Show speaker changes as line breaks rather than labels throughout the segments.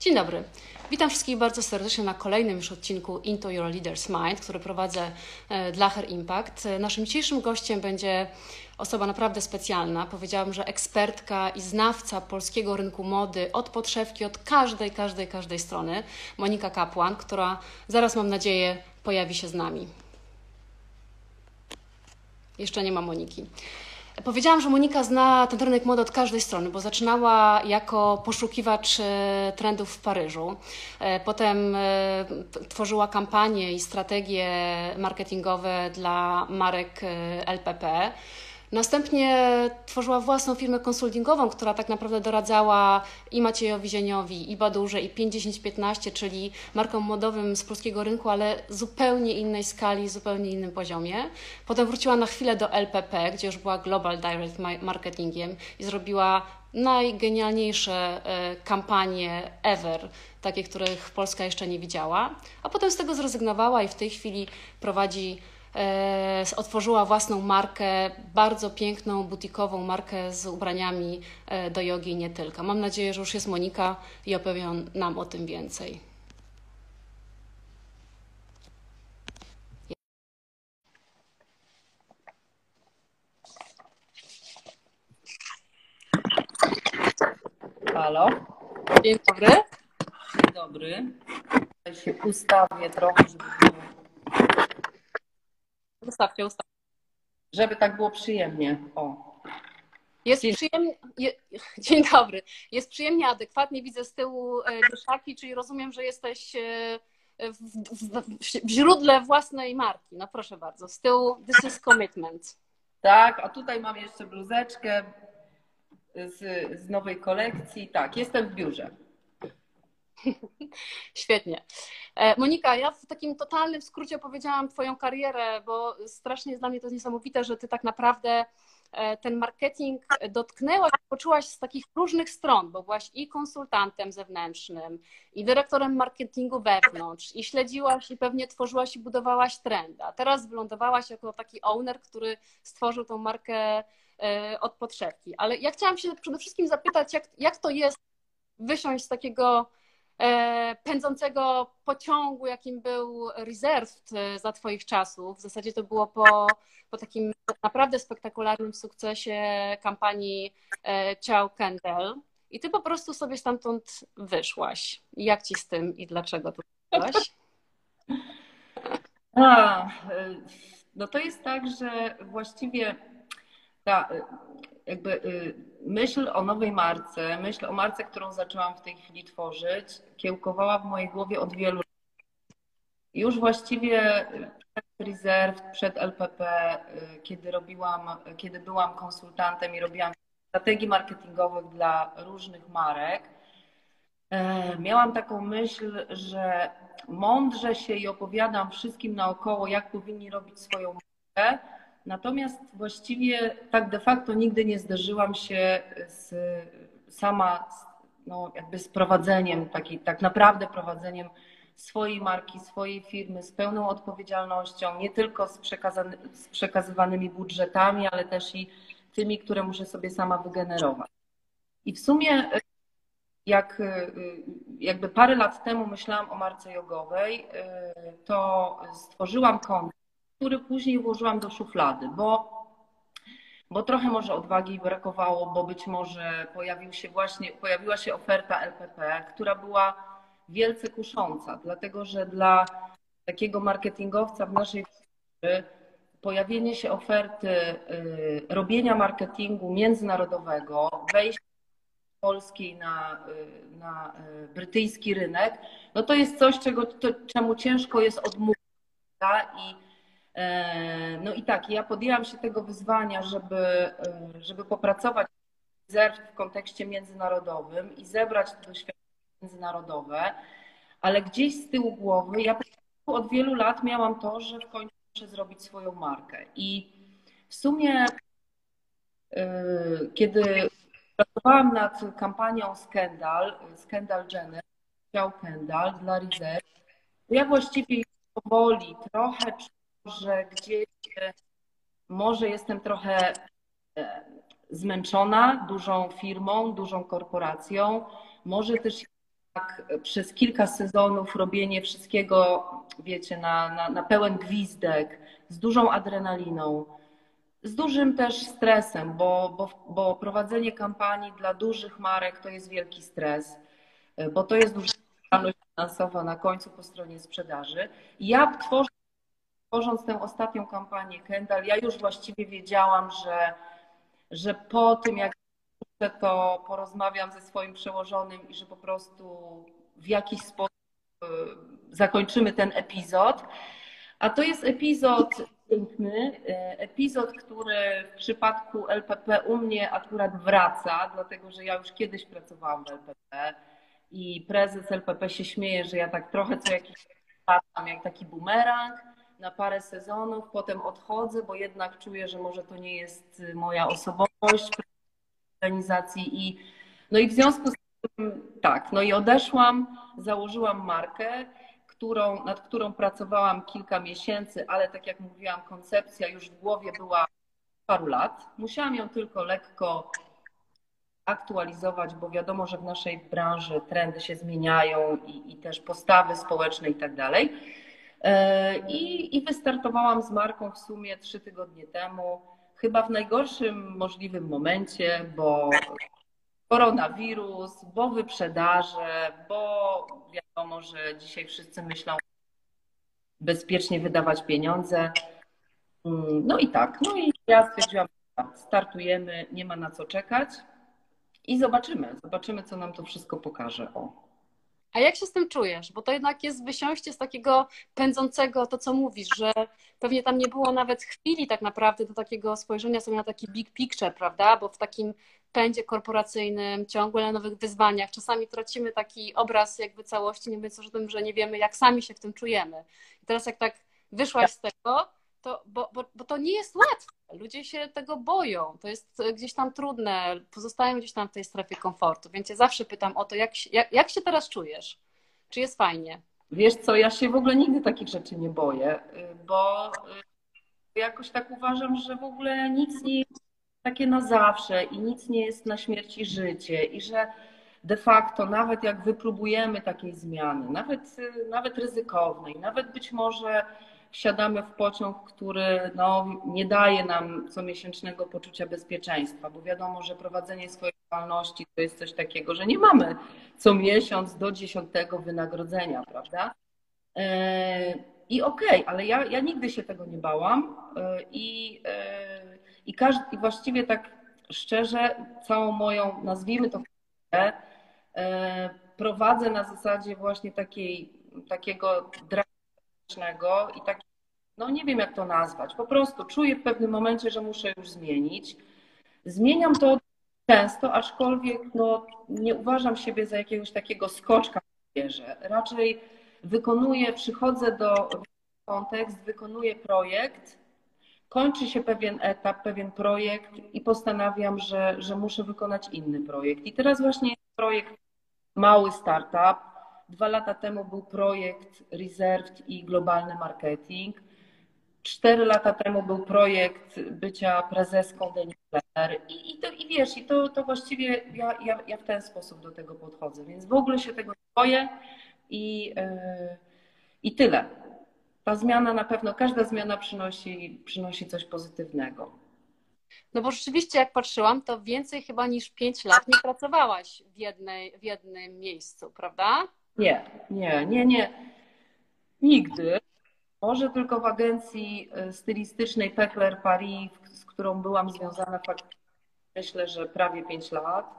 Dzień dobry. Witam wszystkich bardzo serdecznie na kolejnym już odcinku Into Your Leader's Mind, który prowadzę e, dla Her Impact. Naszym dzisiejszym gościem będzie osoba naprawdę specjalna. Powiedziałam, że ekspertka i znawca polskiego rynku mody od podszewki, od każdej, każdej, każdej strony. Monika Kapłan, która zaraz mam nadzieję pojawi się z nami. Jeszcze nie ma Moniki. Powiedziałam, że Monika zna ten rynek mody od każdej strony, bo zaczynała jako poszukiwacz e, trendów w Paryżu. E, potem e, tworzyła kampanie i strategie marketingowe dla marek LPP. Następnie tworzyła własną firmę konsultingową, która tak naprawdę doradzała i Maciejowi Zieniowi, i Badurze, i 5015, czyli markom modowym z polskiego rynku, ale zupełnie innej skali, zupełnie innym poziomie. Potem wróciła na chwilę do LPP, gdzie już była Global Direct Marketingiem i zrobiła najgenialniejsze e, kampanie ever, takie, których Polska jeszcze nie widziała, a potem z tego zrezygnowała i w tej chwili prowadzi otworzyła własną markę, bardzo piękną, butikową markę z ubraniami e, do jogi i nie tylko. Mam nadzieję, że już jest Monika i opowie nam o tym więcej.
Halo.
Dzień dobry.
Dzień dobry. Ja się ustawię trochę, żeby było
Ustawcie, ustawcie.
Żeby tak było przyjemnie. O.
Jest Dzień... przyjemnie. Je... Dzień dobry. Jest przyjemnie, adekwatnie. Widzę z tyłu dyszaki, e, czyli rozumiem, że jesteś e, w, w, w, źródle własnej marki. No proszę bardzo. Z tyłu This is commitment.
Tak, a tutaj mam jeszcze bluzeczkę z, z nowej kolekcji. Tak, jestem w biurze.
Świetnie. E, Monika, ja w takim totalnym skrócie opowiedziałam Twoją karierę, bo strasznie jest dla mnie to niesamowite, że Ty tak naprawdę e, ten marketing dotknęłaś, poczułaś z takich różnych stron, bo byłaś i konsultantem zewnętrznym, i dyrektorem marketingu wewnątrz, i śledziłaś, i pewnie tworzyłaś i budowałaś trend, a teraz wylądowałaś jako taki owner, który stworzył tą markę e, od podszewki. Ale ja chciałam się przede wszystkim zapytać, jak, jak to jest wysiąść z takiego pędzącego pociągu, jakim był Reserved e, za Twoich czasów. W zasadzie to było po, po takim naprawdę spektakularnym sukcesie kampanii e, Ciao Kendall. I Ty po prostu sobie stamtąd wyszłaś. Jak Ci z tym i dlaczego tu wyszłaś?
A, no to jest tak, że właściwie ta, jakby y, myśl o nowej marce, myśl o marce, którą zaczęłam w tej chwili tworzyć, kiełkowała w mojej głowie od wielu lat. Już właściwie przed Reserve, przed LPP, y, kiedy robiłam, kiedy byłam konsultantem i robiłam strategii marketingowych dla różnych marek, y, miałam taką myśl, że mądrze się i opowiadam wszystkim naokoło, jak powinni robić swoją markę, Natomiast właściwie tak de facto nigdy nie zderzyłam się z, sama no, jakby z prowadzeniem, taki, tak naprawdę prowadzeniem swojej marki, swojej firmy z pełną odpowiedzialnością, nie tylko z, z przekazywanymi budżetami, ale też i tymi, które muszę sobie sama wygenerować. I w sumie jak jakby parę lat temu myślałam o marce jogowej, to stworzyłam konto który później włożyłam do szuflady, bo, bo trochę może odwagi brakowało, bo być może pojawił się właśnie, pojawiła się oferta LPP, która była wielce kusząca, dlatego że dla takiego marketingowca w naszej firmie pojawienie się oferty y, robienia marketingu międzynarodowego, wejście polskiej na, y, na y, brytyjski rynek, no to jest coś, czego, to, czemu ciężko jest odmówić. I no i tak, ja podjęłam się tego wyzwania, żeby, e, żeby popracować w kontekście międzynarodowym i zebrać te doświadczenia międzynarodowe, ale gdzieś z tyłu głowy ja od wielu lat miałam to, że w końcu muszę zrobić swoją markę. I w sumie, e, kiedy pracowałam nad kampanią Skandal, Skandal Jenner, Ciao Kendall dla Reserve, ja właściwie powoli, trochę że gdzieś e, może jestem trochę e, zmęczona dużą firmą, dużą korporacją, może też przez kilka sezonów robienie wszystkiego, wiecie, na, na, na pełen gwizdek, z dużą adrenaliną, z dużym też stresem, bo, bo, bo prowadzenie kampanii dla dużych marek to jest wielki stres, bo to jest duża finansowa na końcu po stronie sprzedaży. Ja tworzę tworząc tę ostatnią kampanię Kendall, ja już właściwie wiedziałam, że, że po tym, jak to porozmawiam ze swoim przełożonym i że po prostu w jakiś sposób y, zakończymy ten epizod. A to jest epizod piękny, y, epizod, który w przypadku LPP u mnie akurat wraca, dlatego że ja już kiedyś pracowałam w LPP i prezes LPP się śmieje, że ja tak trochę co jakiś czas jak taki bumerang na parę sezonów, potem odchodzę, bo jednak czuję, że może to nie jest moja osobowość organizacji i no i w związku z tym tak, no i odeszłam, założyłam markę, którą, nad którą pracowałam kilka miesięcy, ale tak jak mówiłam, koncepcja już w głowie była paru lat. Musiałam ją tylko lekko aktualizować, bo wiadomo, że w naszej branży trendy się zmieniają i, i też postawy społeczne i tak dalej. E, I, I wystartowałam z marką w sumie trzy tygodnie temu, chyba w najgorszym możliwym momencie, bo koronawirus, bo wyprzedaże, bo wiadomo, że dzisiaj wszyscy myślą bezpiecznie wydawać pieniądze. Mm, no i tak, no i ja stwierdziłam, startujemy, nie ma na co czekać i zobaczymy, zobaczymy, co nam to wszystko pokaże. O.
A jak się z tym czujesz? Bo to jednak jest wysiąście z takiego pędzącego, to co mówisz, że pewnie tam nie było nawet chwili tak naprawdę do takiego spojrzenia sobie na taki big picture, prawda? Bo w takim pędzie korporacyjnym, ciągle na nowych wyzwaniach, czasami tracimy taki obraz jakby całości, nie mówiąc o tym, że nie wiemy, jak sami się w tym czujemy. I teraz jak tak wyszłaś z tego, to, bo, bo, bo to nie jest łatwe. Ludzie się tego boją. To jest gdzieś tam trudne, pozostają gdzieś tam w tej strefie komfortu. Więc ja zawsze pytam o to, jak, jak, jak się teraz czujesz? Czy jest fajnie?
Wiesz co, ja się w ogóle nigdy takich rzeczy nie boję, bo y, jakoś tak uważam, że w ogóle nic nie jest takie na zawsze i nic nie jest na śmierć i życie i że de facto nawet jak wypróbujemy takiej zmiany, nawet, y, nawet ryzykownej, nawet być może wsiadamy w pociąg, który no, nie daje nam comiesięcznego poczucia bezpieczeństwa, bo wiadomo, że prowadzenie swojej działalności to jest coś takiego, że nie mamy co miesiąc do dziesiątego wynagrodzenia, prawda? E, I okej, okay, ale ja, ja nigdy się tego nie bałam e, i, e, i, każdy, i właściwie tak szczerze całą moją, nazwijmy to, prowadzę na zasadzie właśnie takiej, takiego i tak, no nie wiem jak to nazwać, po prostu czuję w pewnym momencie, że muszę już zmienić. Zmieniam to często, aczkolwiek no, nie uważam siebie za jakiegoś takiego skoczka w wierze. Raczej wykonuję, przychodzę do kontekst, wykonuję projekt, kończy się pewien etap, pewien projekt i postanawiam, że, że muszę wykonać inny projekt. I teraz właśnie jest projekt mały startup, Dwa lata temu był projekt Reserved i globalny marketing. Cztery lata temu był projekt bycia prezeską Denifler I, i, i wiesz, i to, to właściwie ja, ja, ja w ten sposób do tego podchodzę, więc w ogóle się tego nie boję i, yy, i tyle. Ta zmiana na pewno, każda zmiana przynosi, przynosi coś pozytywnego.
No bo rzeczywiście, jak patrzyłam, to więcej chyba niż pięć lat nie pracowałaś w, jednej, w jednym miejscu, prawda?
Nie, nie, nie, nie. Nigdy. Może tylko w agencji e, stylistycznej Pekler Paris, z którą byłam związana myślę, że prawie 5 lat.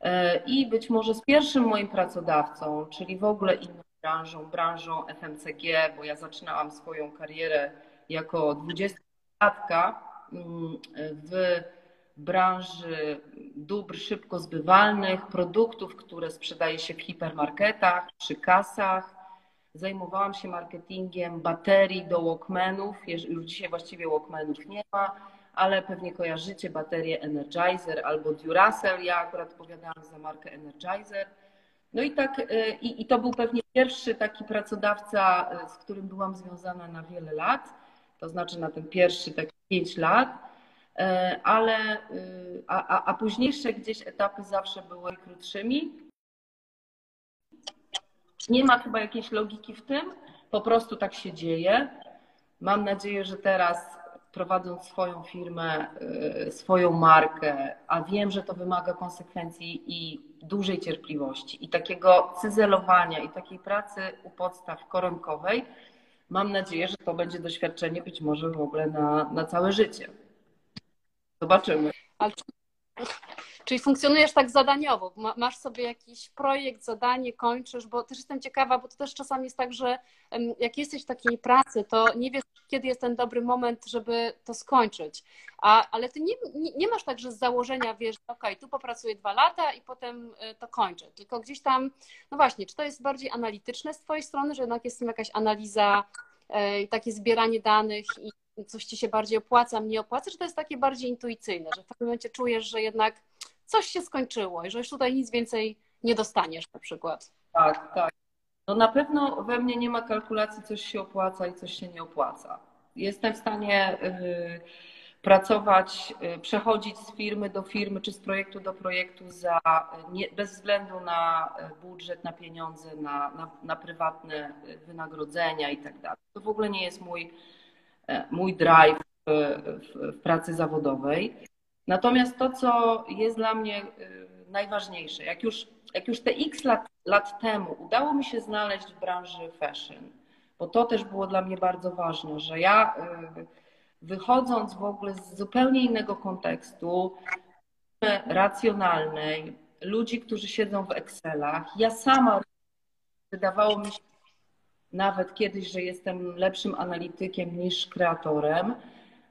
E, I być może z pierwszym moim pracodawcą, czyli w ogóle inną branżą, branżą FMCG, bo ja zaczynałam swoją karierę jako 20-latka mm, w branży dóbr szybko zbywalnych, produktów, które sprzedaje się w hipermarketach, przy kasach. Zajmowałam się marketingiem baterii do Walkmanów. Już dzisiaj właściwie Walkmanów nie ma, ale pewnie kojarzycie baterię Energizer albo Duracell. Ja akurat odpowiadałam za markę Energizer. No i tak, y, i, i to był pewnie pierwszy taki pracodawca, y, z którym byłam związana na wiele lat, to znaczy na ten pierwszy taki pięć lat. E, ale y, a, a, późniejsze gdzieś etapy zawsze były krótszymi. Nie ma chyba jakiejś logiki w tym, po prostu tak się dzieje. Mam nadzieję, że teraz prowadząc swoją firmę, y, swoją markę, a wiem, że to wymaga konsekwencji i dużej cierpliwości i takiego cyzelowania i takiej pracy u podstaw koronkowej, mam nadzieję, że to będzie doświadczenie być może w ogóle na, na całe życie. Zobaczymy. Ale
Czyli funkcjonujesz tak zadaniowo, masz sobie jakiś projekt, zadanie, kończysz, bo też jestem ciekawa, bo to też czasami jest tak, że jak jesteś w takiej pracy, to nie wiesz, kiedy jest ten dobry moment, żeby to skończyć. A, ale ty nie, nie, nie masz tak, że z założenia wiesz, ok, tu popracuję dwa lata i potem y, to kończę. Tylko gdzieś tam, no właśnie, czy to jest bardziej analityczne z twojej strony, że jednak jest tam jakaś analiza, y, takie zbieranie danych i coś ci się bardziej opłaca, mniej opłaca, czy to jest takie bardziej intuicyjne, że w pewnym momencie czujesz, że jednak coś się skończyło i że już tutaj nic więcej nie dostaniesz na przykład.
Tak, tak. No na pewno we mnie nie ma kalkulacji, coś się opłaca i coś się nie opłaca. Jestem w stanie y, pracować, y, przechodzić z firmy do firmy czy z projektu do projektu za, nie, bez względu na budżet, na pieniądze, na, na, na prywatne wynagrodzenia i tak dalej. To w ogóle nie jest mój, mój drive w, pracy zawodowej. Natomiast to, co jest dla mnie y, najważniejsze, jak już, jak już te x lat, lat temu udało mi się znaleźć w branży fashion, bo to też było dla mnie bardzo ważne, że ja y, wychodząc w ogóle z zupełnie innego kontekstu, racjonalnej, ludzi, którzy siedzą w Excelach, ja sama wydawało mi się nawet kiedyś, że jestem lepszym analitykiem niż kreatorem,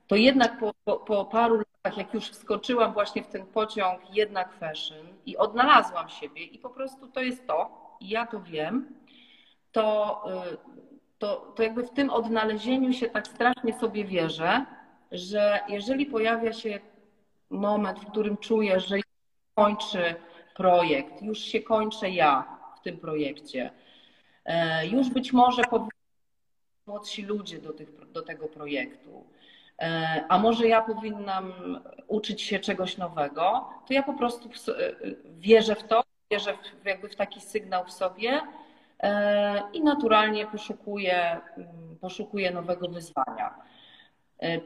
to jednak po, po, po paru latach, jak już wskoczyłam właśnie w ten pociąg jednak fashion i odnalazłam siebie i po prostu to jest to i ja to wiem, to, y, to, to jakby w tym odnalezieniu się tak strasznie sobie wierzę, że jeżeli pojawia się moment, w którym czuję, że kończy projekt, już się kończę ja w tym projekcie, już być może młodsi ludzie do, tych, do tego projektu, E, a może ja powinnam uczyć się czegoś nowego, to ja po prostu e, wierzę w to, wierzę w, jakby w taki sygnał w sobie e, i naturalnie poszukuję, mm, poszukuję nowego wyzwania.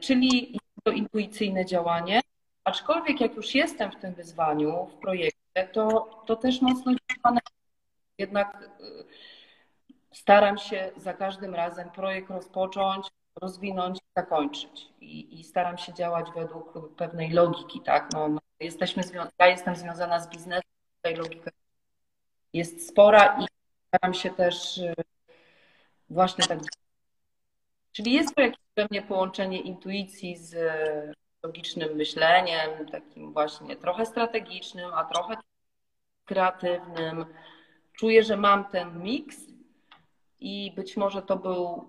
Czyli to intuicyjne działanie, aczkolwiek jak już jestem w tym wyzwaniu, w projekcie, to, to też mocno jednak staram się za każdym razem projekt rozpocząć, rozwinąć, zakończyć. I, I, staram się działać według pewnej logiki, tak? No, no jesteśmy ja jestem związana z biznesem, tutaj logika jest spora i staram się też y, właśnie tak. Czyli jest to jakieś we mnie połączenie intuicji z logicznym myśleniem, takim właśnie trochę strategicznym, a trochę kreatywnym. Czuję, że mam ten miks i być może to był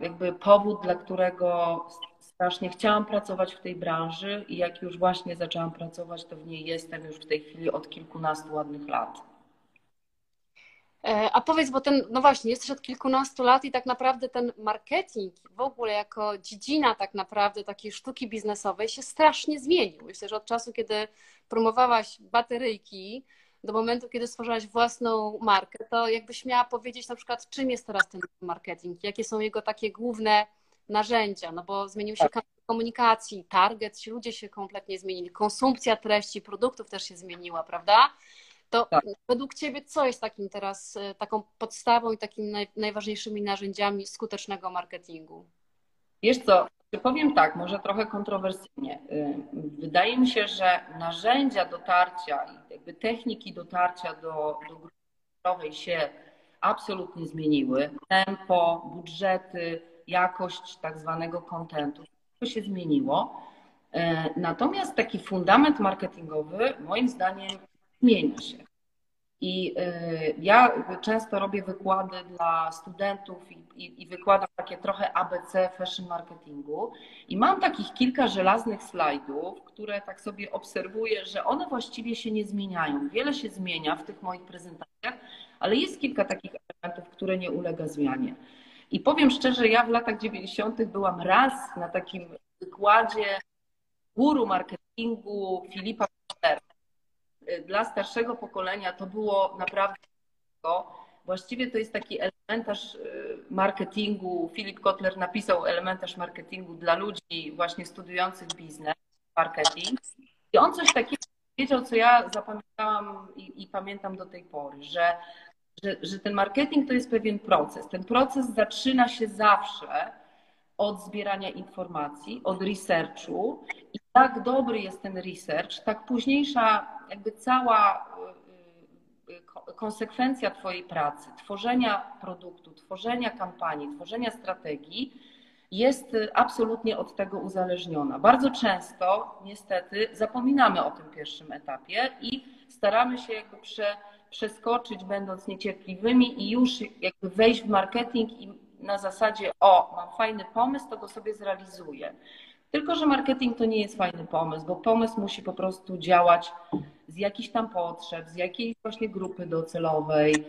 jakby powód, dla którego strasznie chciałam pracować w tej branży i jak już właśnie zaczęłam pracować, to w niej jestem już w tej chwili od kilkunastu ładnych lat.
E, a powiedz, bo ten, no właśnie, jesteś od kilkunastu lat i tak naprawdę ten marketing w ogóle jako dziedzina tak naprawdę takiej sztuki biznesowej się strasznie zmienił. Myślę, że od czasu, kiedy promowałaś bateryjki, do momentu, kiedy stworzyłaś własną markę, to jakbyś miała powiedzieć na przykład, czym jest teraz ten marketing, jakie są jego takie główne narzędzia, no bo zmienił się kanał komunikacji, target, ci ludzie się kompletnie zmienili, konsumpcja treści, produktów też się zmieniła, prawda? To tak. według Ciebie co jest takim teraz, e, taką podstawą i takimi naj, najważniejszymi narzędziami skutecznego marketingu?
Wiesz co, Powiem tak, może trochę kontrowersyjnie. Y, wydaje mi się, że narzędzia dotarcia i jakby techniki dotarcia do, do grupy się absolutnie zmieniły. Tempo, budżety, jakość tak zwanego kontentu, to się zmieniło. Y, natomiast taki fundament marketingowy moim zdaniem zmienia się. I y, ja często robię wykłady dla studentów i, i, i, wykładam takie trochę ABC fashion marketingu. I mam takich kilka żelaznych slajdów, które tak sobie obserwuję, że one właściwie się nie zmieniają. Wiele się zmienia w tych moich prezentacjach, ale jest kilka takich elementów, które nie ulega zmianie. I powiem szczerze, ja w latach 90. byłam raz na takim wykładzie guru marketingu Filipa dla starszego pokolenia to było naprawdę, właściwie to jest taki elementarz y, marketingu. Filip Kotler napisał elementarz marketingu dla ludzi właśnie studiujących biznes, marketing. I on coś takiego powiedział, co ja zapamiętałam i, i pamiętam do tej pory, że, że, że ten marketing to jest pewien proces. Ten proces zaczyna się zawsze od zbierania informacji, od researchu i tak dobry jest ten research, tak późniejsza jakby cała y, y, konsekwencja Twojej pracy, tworzenia produktu, tworzenia kampanii, tworzenia strategii jest absolutnie od tego uzależniona. Bardzo często niestety zapominamy o tym pierwszym etapie i staramy się jakby prze, przeskoczyć, będąc niecierpliwymi i już jakby wejść w marketing i na zasadzie o, mam fajny pomysł, to go sobie zrealizuję. Tylko, że marketing to nie jest fajny pomysł, bo pomysł musi po prostu działać z jakichś tam potrzeb, z jakiejś właśnie grupy docelowej.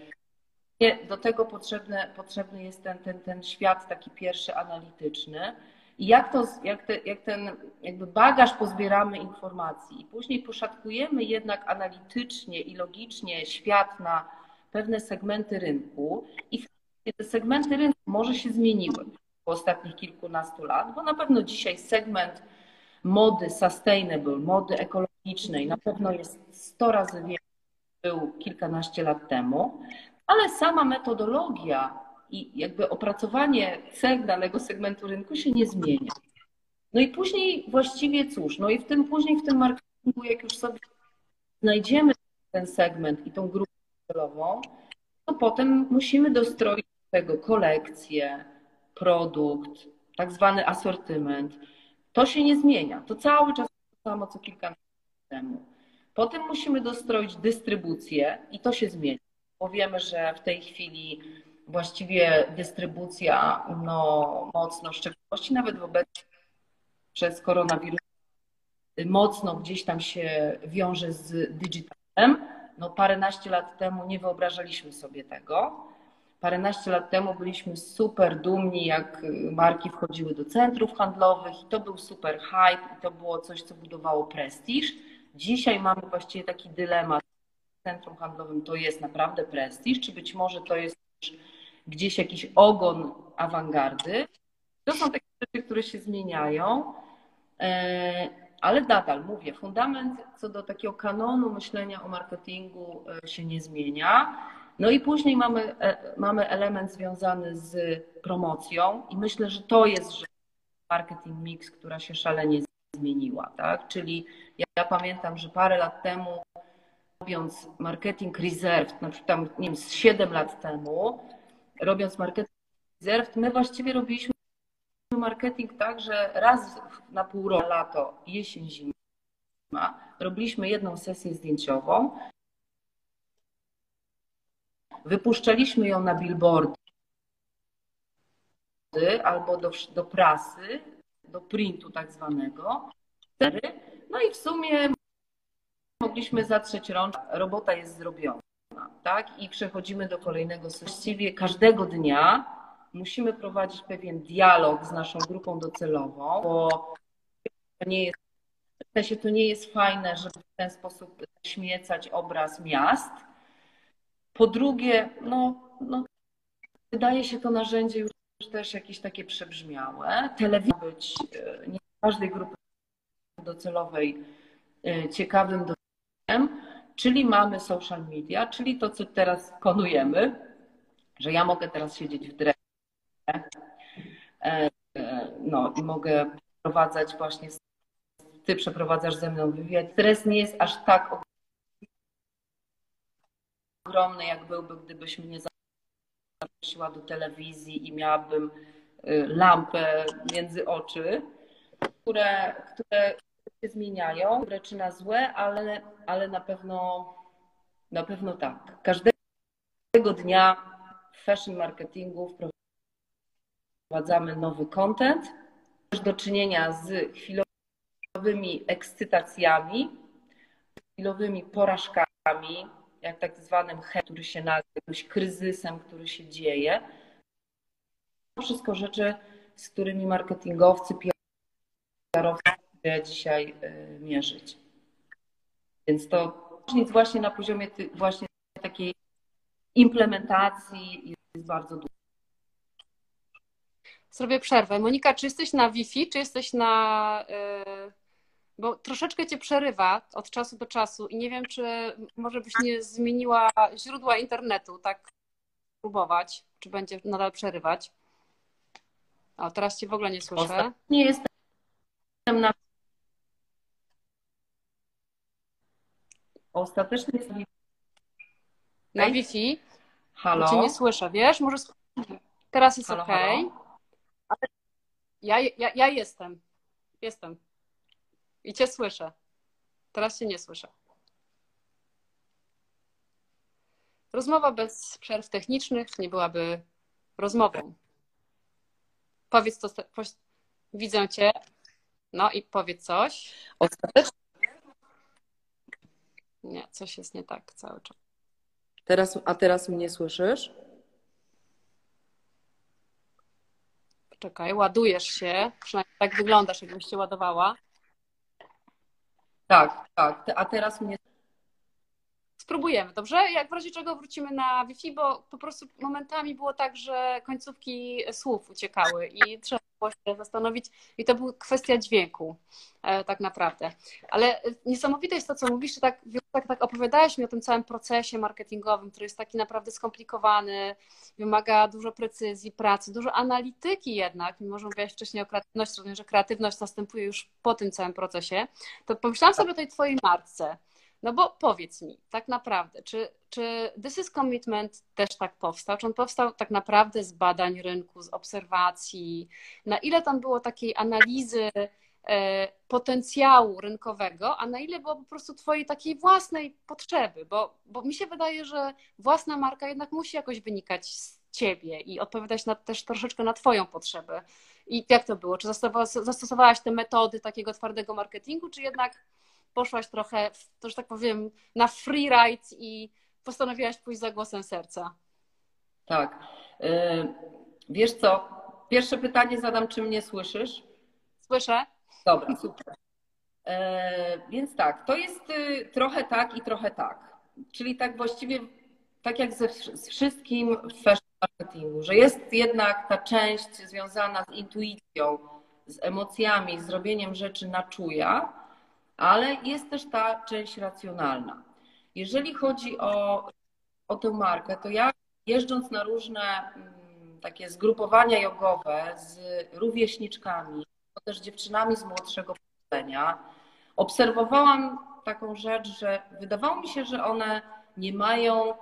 Do tego potrzebny, potrzebny jest ten, ten, ten świat taki pierwszy analityczny. I jak, to, jak, te, jak ten jakby bagaż pozbieramy informacji i później poszatkujemy jednak analitycznie i logicznie świat na pewne segmenty rynku i te segmenty rynku może się zmieniły w ostatnich kilkunastu lat, bo na pewno dzisiaj segment mody sustainable, mody ekologicznej na pewno jest 100 razy większy był kilkanaście lat temu, ale sama metodologia i jakby opracowanie cech danego segmentu rynku się nie zmienia. No i później właściwie cóż, no i w tym później w tym marketingu, jak już sobie znajdziemy ten segment i tą grupę celową, to potem musimy dostroić tego kolekcję, produkt, tak zwany asortyment. To się nie zmienia. To cały czas to samo, co kilka lat temu. Potem musimy dostroić dystrybucję i to się zmienia. Bo wiemy, że w tej chwili właściwie dystrybucja no, mocno, w szczególności nawet wobec przez koronawirus, mocno gdzieś tam się wiąże z digitalem. No paręnaście lat temu nie wyobrażaliśmy sobie tego. Paręnaście lat temu byliśmy super dumni, jak marki wchodziły do centrów handlowych i to był super hype i to było coś, co budowało prestiż. Dzisiaj mamy właściwie taki dylemat centrum handlowym, to jest naprawdę prestiż, czy być może to jest gdzieś jakiś ogon awangardy. To są takie rzeczy, które się zmieniają, e, ale nadal mówię, fundament co do takiego kanonu myślenia o marketingu e, się nie zmienia. No i później mamy, e, mamy element związany z promocją i myślę, że to jest że marketing mix, która się szalenie zmieniła, tak? Czyli ja, ja pamiętam, że parę lat temu robiąc marketing reserved, na przykład tam, nie wiem, z 7 lat temu, robiąc marketing reserved, my właściwie robiliśmy marketing tak, że raz na pół roku, lato, jesień, zima, robiliśmy jedną sesję zdjęciową, Wypuszczaliśmy ją na billboardy albo do, do prasy, do printu tak zwanego. No i w sumie mogliśmy zatrzeć rączkę, robota jest zrobiona, tak? I przechodzimy do kolejnego. Właściwie każdego dnia musimy prowadzić pewien dialog z naszą grupą docelową, bo to nie jest, w sensie to nie jest fajne, żeby w ten sposób śmiecać obraz miast, po drugie, no, no, wydaje się to narzędzie już też jakieś takie przebrzmiałe. Telewizja być e, nie każdej grupy docelowej e, ciekawym dotykiem, czyli mamy social media, czyli to, co teraz konujemy, że ja mogę teraz siedzieć w drewie e, no i mogę prowadzać właśnie, ty przeprowadzasz ze mną wywiad. Stres nie jest aż tak ogromny, jak byłby, gdybyś mnie zaprosiła do telewizji i miałabym y, lampę między oczy, które, które się zmieniają, które czy na złe, ale, ale na pewno na pewno tak. Każdego dnia w fashion marketingu wprowadzamy nowy content, też do czynienia z chwilowymi ekscytacjami, chwilowymi porażkami, jak tak zwanym he, który się nazywa, jakimś kryzysem, który się dzieje. To wszystko rzeczy, z którymi marketingowcy, PR-owcy dzisiaj y, mierzyć. Więc to nic właśnie na poziomie właśnie takiej implementacji jest bardzo dużo.
Zrobię przerwę. Monika, czy jesteś na Wi-Fi, czy jesteś na. Yy, bo troszeczkę cię przerywa od czasu do czasu i nie wiem, czy może byś nie zmieniła źródła internetu, tak próbować, czy będzie nadal przerywać. O, teraz cię w ogóle nie słyszę.
Nie jestem na. Ostatecznie jest
na Wi-Fi.
Halo.
Cię nie słyszę, wiesz? Może teraz jest
halo,
ok.
Halo?
Ja, ja, ja jestem. Jestem. I cię słyszę. Teraz cię nie słyszę. Rozmowa bez przerw technicznych nie byłaby rozmową. Powiedz to. Widzę cię. No i powiedz coś.
Ostatecznie.
Nie, coś jest nie tak cały czas.
Teraz, a teraz mnie słyszysz?
Czekaj, ładujesz się. Przynajmniej tak wyglądasz, jakbyś się ładowała.
Tak, tak. A teraz mnie.
Spróbujemy, dobrze? Jak w razie czego wrócimy na Wi-Fi, bo po prostu momentami było tak, że końcówki słów uciekały i trzeba było się zastanowić. I to była kwestia dźwięku, e, tak naprawdę. Ale niesamowite jest to, co mówisz, że tak, tak, tak opowiadałeś mi o tym całym procesie marketingowym, który jest taki naprawdę skomplikowany, wymaga dużo precyzji, pracy, dużo analityki jednak, mimo że mówiłaś wcześniej o kreatywności, rozumiem, że kreatywność następuje już po tym całym procesie, to pomyślałam sobie o tej twojej marce. No bo powiedz mi, tak naprawdę, czy, czy This is Commitment też tak powstał? Czy on powstał tak naprawdę z badań rynku, z obserwacji? Na ile tam było takiej analizy potencjału rynkowego, a na ile było po prostu twojej takiej własnej potrzeby? Bo, bo mi się wydaje, że własna marka jednak musi jakoś wynikać z ciebie i odpowiadać na, też troszeczkę na twoją potrzebę. I jak to było? Czy zastosowałaś te metody takiego twardego marketingu, czy jednak poszłaś trochę, to że tak powiem, na free ride i postanowiłaś pójść za głosem serca?
Tak. Y, wiesz co? Pierwsze pytanie zadam, czy mnie słyszysz?
Słyszę.
Dobra, super. Y, więc tak, to jest y, trochę tak i trochę tak. Czyli tak właściwie, tak jak ze wszystkim w fashion marketingu, że jest jednak ta część związana z intuicją, z emocjami, z robieniem rzeczy na czuja, ale jest też ta część racjonalna. Jeżeli chodzi o, o tę markę, to ja jeżdżąc na różne mm, takie zgrupowania jogowe z rówieśniczkami, też dziewczynami z młodszego pokolenia, obserwowałam taką rzecz, że wydawało mi się, że one nie mają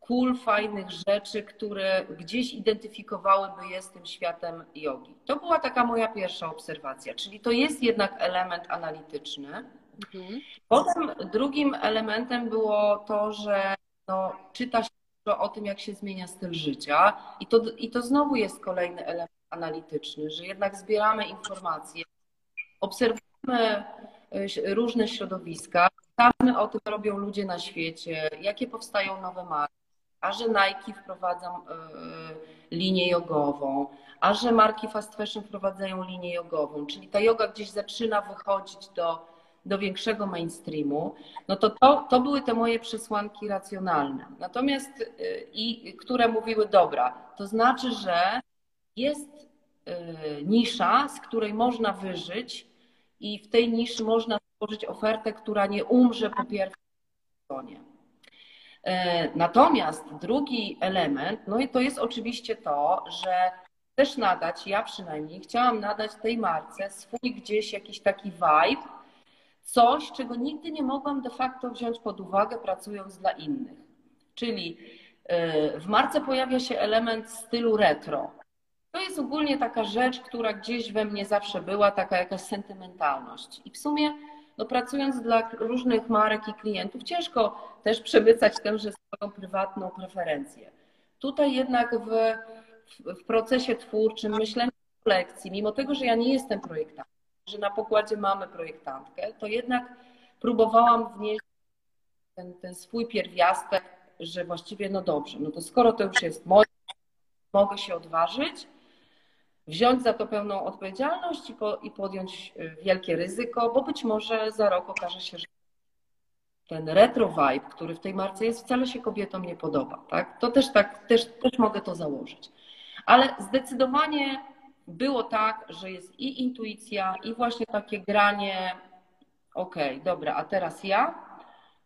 cool, fajnych rzeczy, które gdzieś identyfikowałyby je z tym światem jogi. To była taka moja pierwsza obserwacja, czyli to jest jednak element analityczny. Mhm. Potem drugim elementem było to, że no, czyta się o tym, jak się zmienia styl życia i to, i to znowu jest kolejny element analityczny, że jednak zbieramy informacje, obserwujemy e, różne środowiska, czytamy o tym, co robią ludzie na świecie, jakie powstają nowe marki, a że Nike wprowadzą e, linię jogową, a że marki fast fashion wprowadzają linię jogową, czyli ta yoga gdzieś zaczyna wychodzić do do większego mainstreamu, no to, to to były te moje przesłanki racjonalne. Natomiast i które mówiły, dobra, to znaczy, że jest y, nisza, z której można wyżyć i w tej niszy można stworzyć ofertę, która nie umrze po pierwszej stronie. E, natomiast drugi element, no i to jest oczywiście to, że też nadać, ja przynajmniej chciałam nadać tej marce swój gdzieś jakiś taki vibe, coś, czego nigdy nie mogłam de facto wziąć pod uwagę pracując dla innych. Czyli y, w marce pojawia się element stylu retro. To jest ogólnie taka rzecz, która gdzieś we mnie zawsze była, taka jakaś sentymentalność. I w sumie, no, pracując dla różnych marek i klientów, ciężko też przemycać tęże swoją prywatną preferencję. Tutaj jednak w, w, procesie twórczym, myślenia o kolekcji, mimo tego, że ja nie jestem projektantem, że na pokładzie mamy projektantkę, to jednak próbowałam wnieść ten, ten swój pierwiastek, że właściwie no dobrze, no to skoro to już jest moje, mogę się odważyć, wziąć za to pełną odpowiedzialność i, po, i podjąć y, wielkie ryzyko, bo być może za rok okaże się, że. ten retro vibe, który w tej marce jest, wcale się kobietom nie podoba. Tak? To też tak, też, też mogę to założyć. Ale zdecydowanie było tak, że jest i intuicja, i właśnie takie granie, okej, okay, dobra, a teraz ja,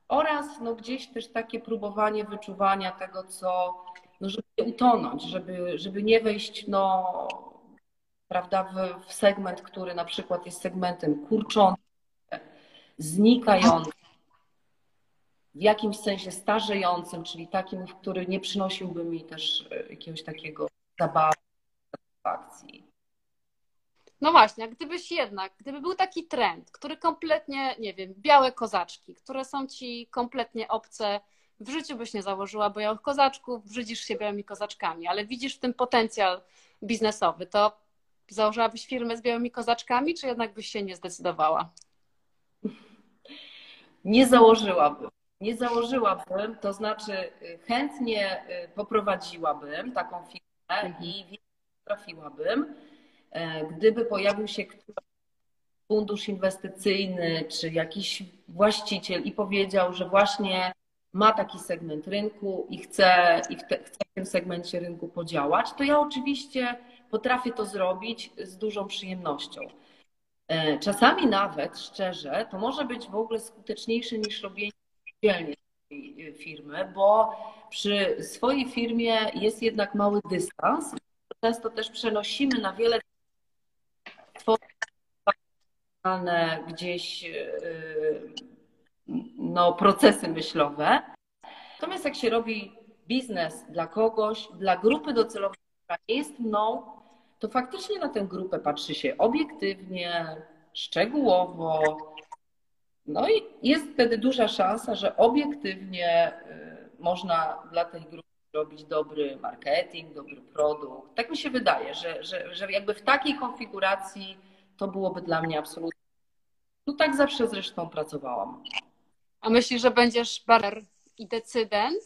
oraz no, gdzieś też takie próbowanie wyczuwania tego, co, no, żeby utonąć, żeby, żeby nie wejść no, prawda, w, w segment, który na przykład jest segmentem kurczącym, znikającym, w jakimś sensie starzejącym, czyli takim, który nie przynosiłby mi też e, jakiegoś takiego zabawy, satysfakcji.
No właśnie, gdybyś jednak, gdyby był taki trend, który kompletnie, nie wiem, białe kozaczki, które są ci kompletnie obce, w życiu byś nie założyła białych kozaczków, brzydzisz się białymi kozaczkami, ale widzisz w tym potencjał biznesowy, to założyłabyś firmę z białymi kozaczkami, czy jednak byś się nie zdecydowała?
Nie założyłabym. Nie założyłabym, to znaczy y, chętnie y, poprowadziłabym taką firmę mhm. i trafiłabym E, gdyby pojawił się fundusz inwestycyjny czy jakiś właściciel i powiedział, że właśnie ma taki segment rynku i chce, i chce w tym segmencie rynku podziałać, to ja oczywiście potrafię to zrobić z dużą przyjemnością. E, czasami nawet, szczerze, to może być w ogóle skuteczniejsze niż robienie dzielnie firmy, bo przy swojej firmie jest jednak mały dystans. Często też przenosimy na wiele gdzieś y, no, procesy myślowe. Natomiast jak się robi biznes dla kogoś, dla grupy docelowej, która nie jest mną, to faktycznie na tę grupę patrzy się obiektywnie, szczegółowo. No i jest wtedy duża szansa, że obiektywnie y, można dla tej grupy robić dobry marketing, dobry produkt. Tak mi się wydaje, że, że, że jakby w takiej konfiguracji to byłoby dla mnie absolutnie. No tak zawsze zresztą pracowałam.
A myślisz, że będziesz barer i decydent,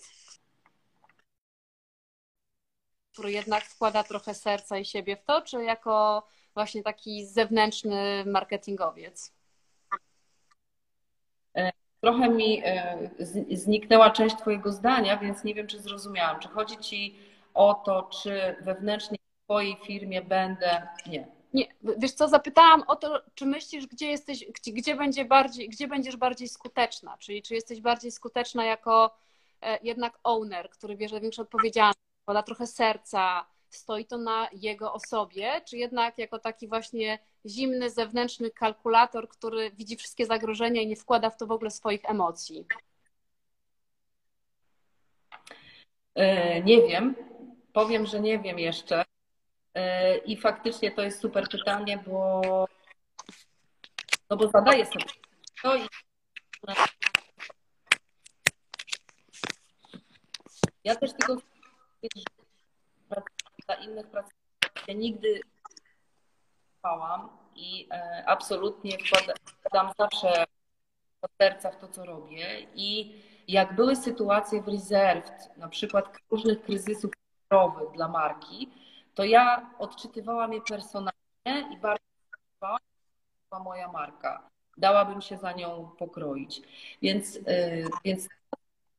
który jednak wkłada trochę serca i siebie w to, czy jako właśnie taki zewnętrzny marketingowiec?
E, trochę mi e, zniknęła część Twojego zdania, więc nie wiem, czy zrozumiałam. Czy chodzi Ci o to, czy wewnętrznie w Twojej firmie będę. Nie.
Nie, wiesz co, zapytałam o to, czy myślisz, gdzie jesteś, gdzie, gdzie, będzie bardziej, gdzie będziesz bardziej skuteczna, czyli czy jesteś bardziej skuteczna jako e, jednak owner, który bierze większą odpowiedzialność, poda trochę serca, stoi to na jego osobie, czy jednak jako taki właśnie zimny, zewnętrzny kalkulator, który widzi wszystkie zagrożenia i nie wkłada w to w ogóle swoich emocji?
E, nie wiem. Powiem, że nie wiem jeszcze. E, I faktycznie to jest super pytanie, bo, no bo zadaję sobie to i ja też tego dla innych pracowników ja nigdy trwałam i e, absolutnie wkładam zawsze serca w to, co robię i jak były sytuacje w Reserved, na przykład różnych kryzysów dla marki, to ja odczytywałam je personalnie i bardzo była moja marka. Dałabym się za nią pokroić. Więc, y, więc,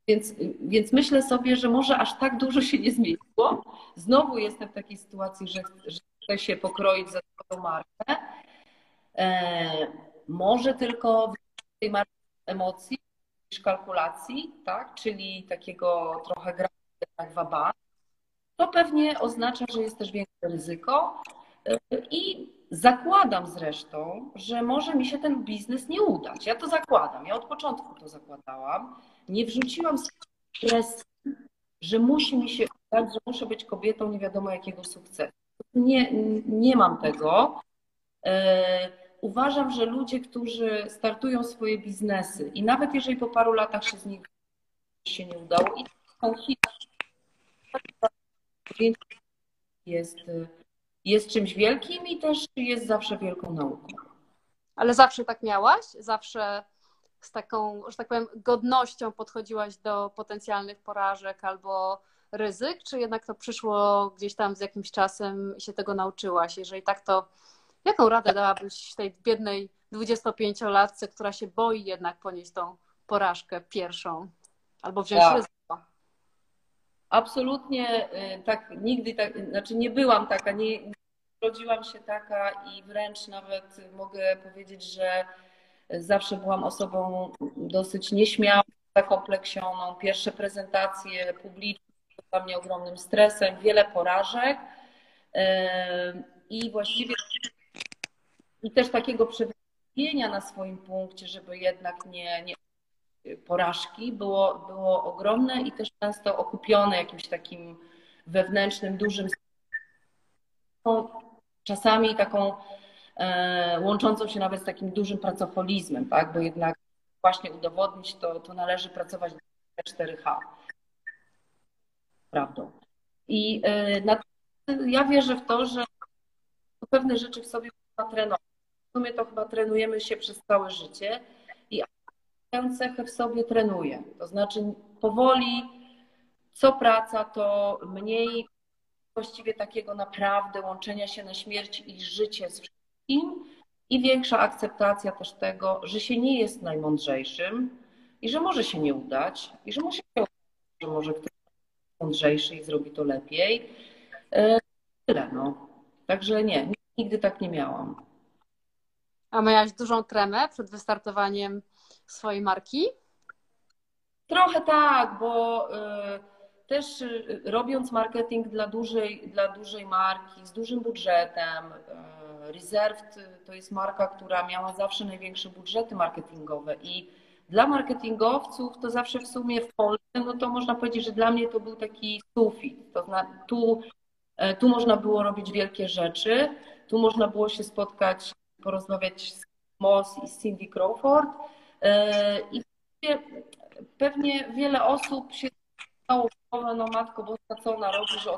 więc, więc myślę sobie, że może aż tak dużo się nie zmieniło. Znowu jestem w takiej sytuacji, że, że chcę się pokroić za swoją markę. E, może tylko w tej marce emocji niż kalkulacji, tak? czyli takiego trochę grania jak waba to pewnie oznacza, że jest też większe ryzyko i zakładam zresztą, że może mi się ten biznes nie udać. Ja to zakładam, ja od początku to zakładałam. Nie wrzuciłam presji, że musi mi się udać, że muszę być kobietą nie wiadomo jakiego sukcesu. Nie, nie mam tego. E, uważam, że ludzie, którzy startują swoje biznesy i nawet jeżeli po paru latach się z nich się nie udało i są hit, jest, jest czymś wielkim i też jest zawsze wielką nauką.
Ale zawsze tak miałaś? Zawsze z taką, że tak powiem, godnością podchodziłaś do potencjalnych porażek albo ryzyk, czy jednak to przyszło gdzieś tam z jakimś czasem i się tego nauczyłaś? Jeżeli tak, to jaką radę dałabyś tej biednej 25-latce, która się boi jednak ponieść tą porażkę pierwszą? Albo wziąć
Tak.
ryzyko?
Absolutnie y, tak, nigdy tak, znaczy nie byłam taka, nie nie urodziłam się taka i wręcz nawet mogę powiedzieć, że zawsze byłam osobą dosyć nieśmiałą, zakompleksioną. Pierwsze prezentacje publiczne dla mnie ogromnym stresem, wiele porażek y, i właściwie i też takiego przewidzenia na swoim punkcie, żeby jednak nie, nie porażki było, było ogromne i też często okupione jakimś takim wewnętrznym, dużym czasami taką e, łączącą się nawet z takim dużym pracoholizmem, tak? Bo jednak właśnie udowodnić to, to należy pracować 4H. Prawdą. I e, na, ja wierzę w to, że pewne rzeczy w sobie można trenować. W sumie to chyba trenujemy się przez całe życie tę cechę w sobie trenuję. To znaczy powoli, co praca, to mniej właściwie takiego naprawdę łączenia się na śmierć i życie z wszystkim i większa akceptacja też tego, że się nie jest najmądrzejszym i że może się nie udać i że może się że może ktoś jest mądrzejszy i zrobi to lepiej. E, Tyle, no. Także nie, nigdy tak nie miałam.
A miałaś dużą tremę przed wystartowaniem swojej marki?
Trochę tak, bo y, też y, robiąc marketing dla dużej, dla dużej marki z dużym budżetem, y, Reserved to jest marka, która miała zawsze największe budżety marketingowe i dla marketingowców to zawsze w sumie w Polsce, no to można powiedzieć, że dla mnie to był taki sufit. To znaczy, tu, tu można było robić wielkie rzeczy, tu można było się spotkać, porozmawiać z Moss i z Cindy Crawford i pewnie wiele osób się stało głowę, no matko boska, co ona robi, że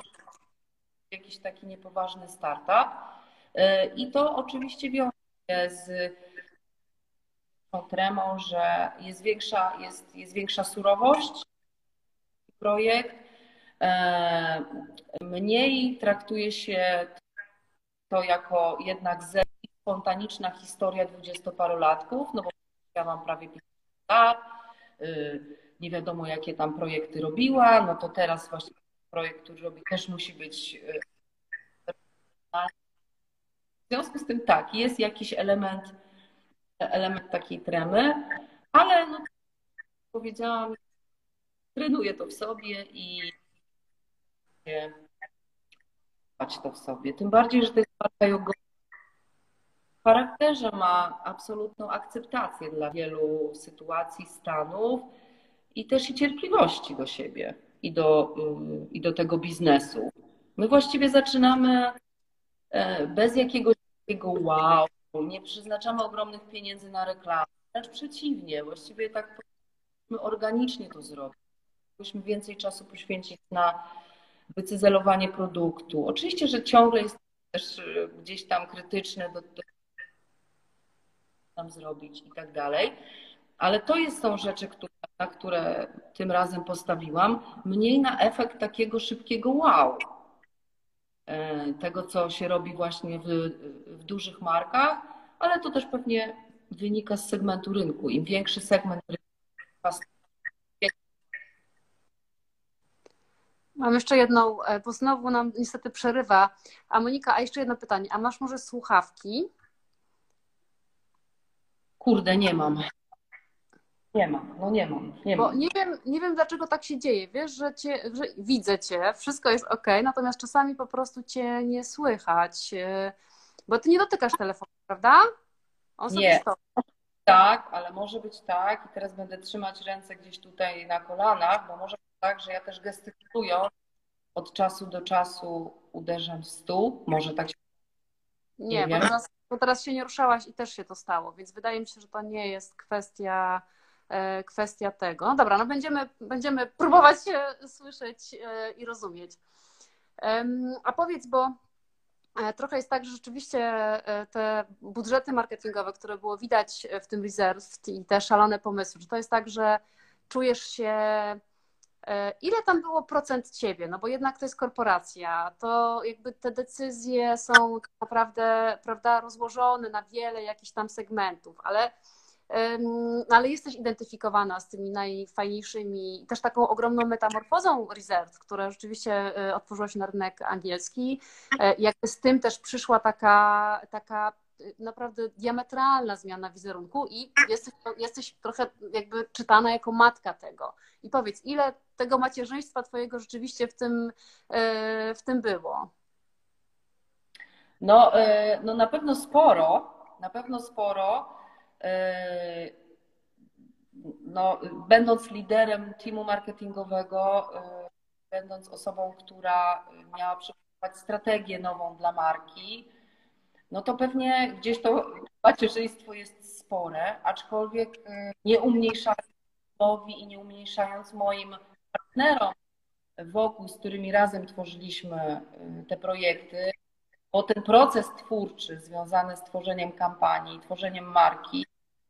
jakiś taki niepoważny startup. I to oczywiście wiąże się z tremą, że jest większa, jest, jest większa surowość projekt. Mniej traktuje się to jako jednak spontaniczna historia dwudziestoparolatków, no bo ja mam prawie 50 lat, y, nie wiadomo jakie tam projekty robiła, no to teraz właśnie projekt, który robi też musi być y, w związku z tym tak, jest jakiś element, element takiej tremy, ale no, powiedziałam, trenuję to w sobie i to w sobie. Tym bardziej, że to jest marka jogowa, charakterze ma absolutną akceptację dla wielu sytuacji, stanów i też i cierpliwości do siebie i do, y, i do tego biznesu. My właściwie zaczynamy e, bez jakiegoś takiego wow, nie przeznaczamy ogromnych pieniędzy na reklamę, wręcz przeciwnie, właściwie tak organicznie to zrobić. Powinniśmy więcej czasu poświęcić na wycyzelowanie produktu. Oczywiście, że ciągle jest też y, gdzieś tam krytyczne do, do tam zrobić i tak dalej. Ale to jest, są rzeczy, które, na które tym razem postawiłam, mniej na efekt takiego szybkiego wow. E, tego, co się robi właśnie w, w dużych markach, ale to też pewnie wynika z segmentu rynku. Im większy segment rynku,
Mam jeszcze jedną, e, bo znowu nam niestety przerywa. A Monika, a jeszcze jedno pytanie. A masz może słuchawki?
Kurde, nie mam. Nie mam, no nie mam. Nie
Bo
mam.
nie wiem, nie wiem, dlaczego tak się dzieje. Wiesz, że, cię, że widzę cię, wszystko jest ok, natomiast czasami po prostu cię nie słychać. e, Bo ty nie dotykasz telefonu, prawda? On sobie
Nie.
stoi.
Tak, ale może być tak, i teraz będę trzymać ręce gdzieś tutaj na kolanach, bo może być tak, że ja też gestykulując od czasu do czasu uderzam w stół. Może tak się
Nie,
Nie
bo bo teraz się nie ruszałaś i też się to stało, więc wydaje mi się, że to nie jest kwestia, e, kwestia tego. No dobra, no będziemy, będziemy próbować się słyszeć e, i rozumieć. A powiedz, bo e, trochę jest tak, że rzeczywiście te budżety marketingowe, które było widać w tym Reserved i te szalone pomysły, czy to jest tak, że czujesz się Ile tam było procent ciebie? No bo jednak to jest korporacja, to jakby te decyzje są tak naprawdę prawda, rozłożone na wiele jakichś tam segmentów, ale no ale jesteś identyfikowana z tymi najfajniejszymi, też taką ogromną metamorfozą Reserve, która rzeczywiście otworzyła się na rynek angielski. Jakby z tym też przyszła taka, taka naprawdę diametralna zmiana wizerunku i jesteś, jesteś trochę jakby czytana jako matka tego. I powiedz, ile tego macierzyństwa twojego rzeczywiście w tym, e, w tym było?
No, e, no na pewno sporo, na pewno sporo. E, no, będąc liderem teamu marketingowego, będąc osobą, która miała przygotować strategię nową dla marki, no to pewnie gdzieś to macierzyństwo jest spore, aczkolwiek nie umniejszając i nie umniejszając moim partnerom wokół, z którymi razem tworzyliśmy y, te projekty, bo ten proces twórczy związany z tworzeniem kampanii, tworzeniem marki,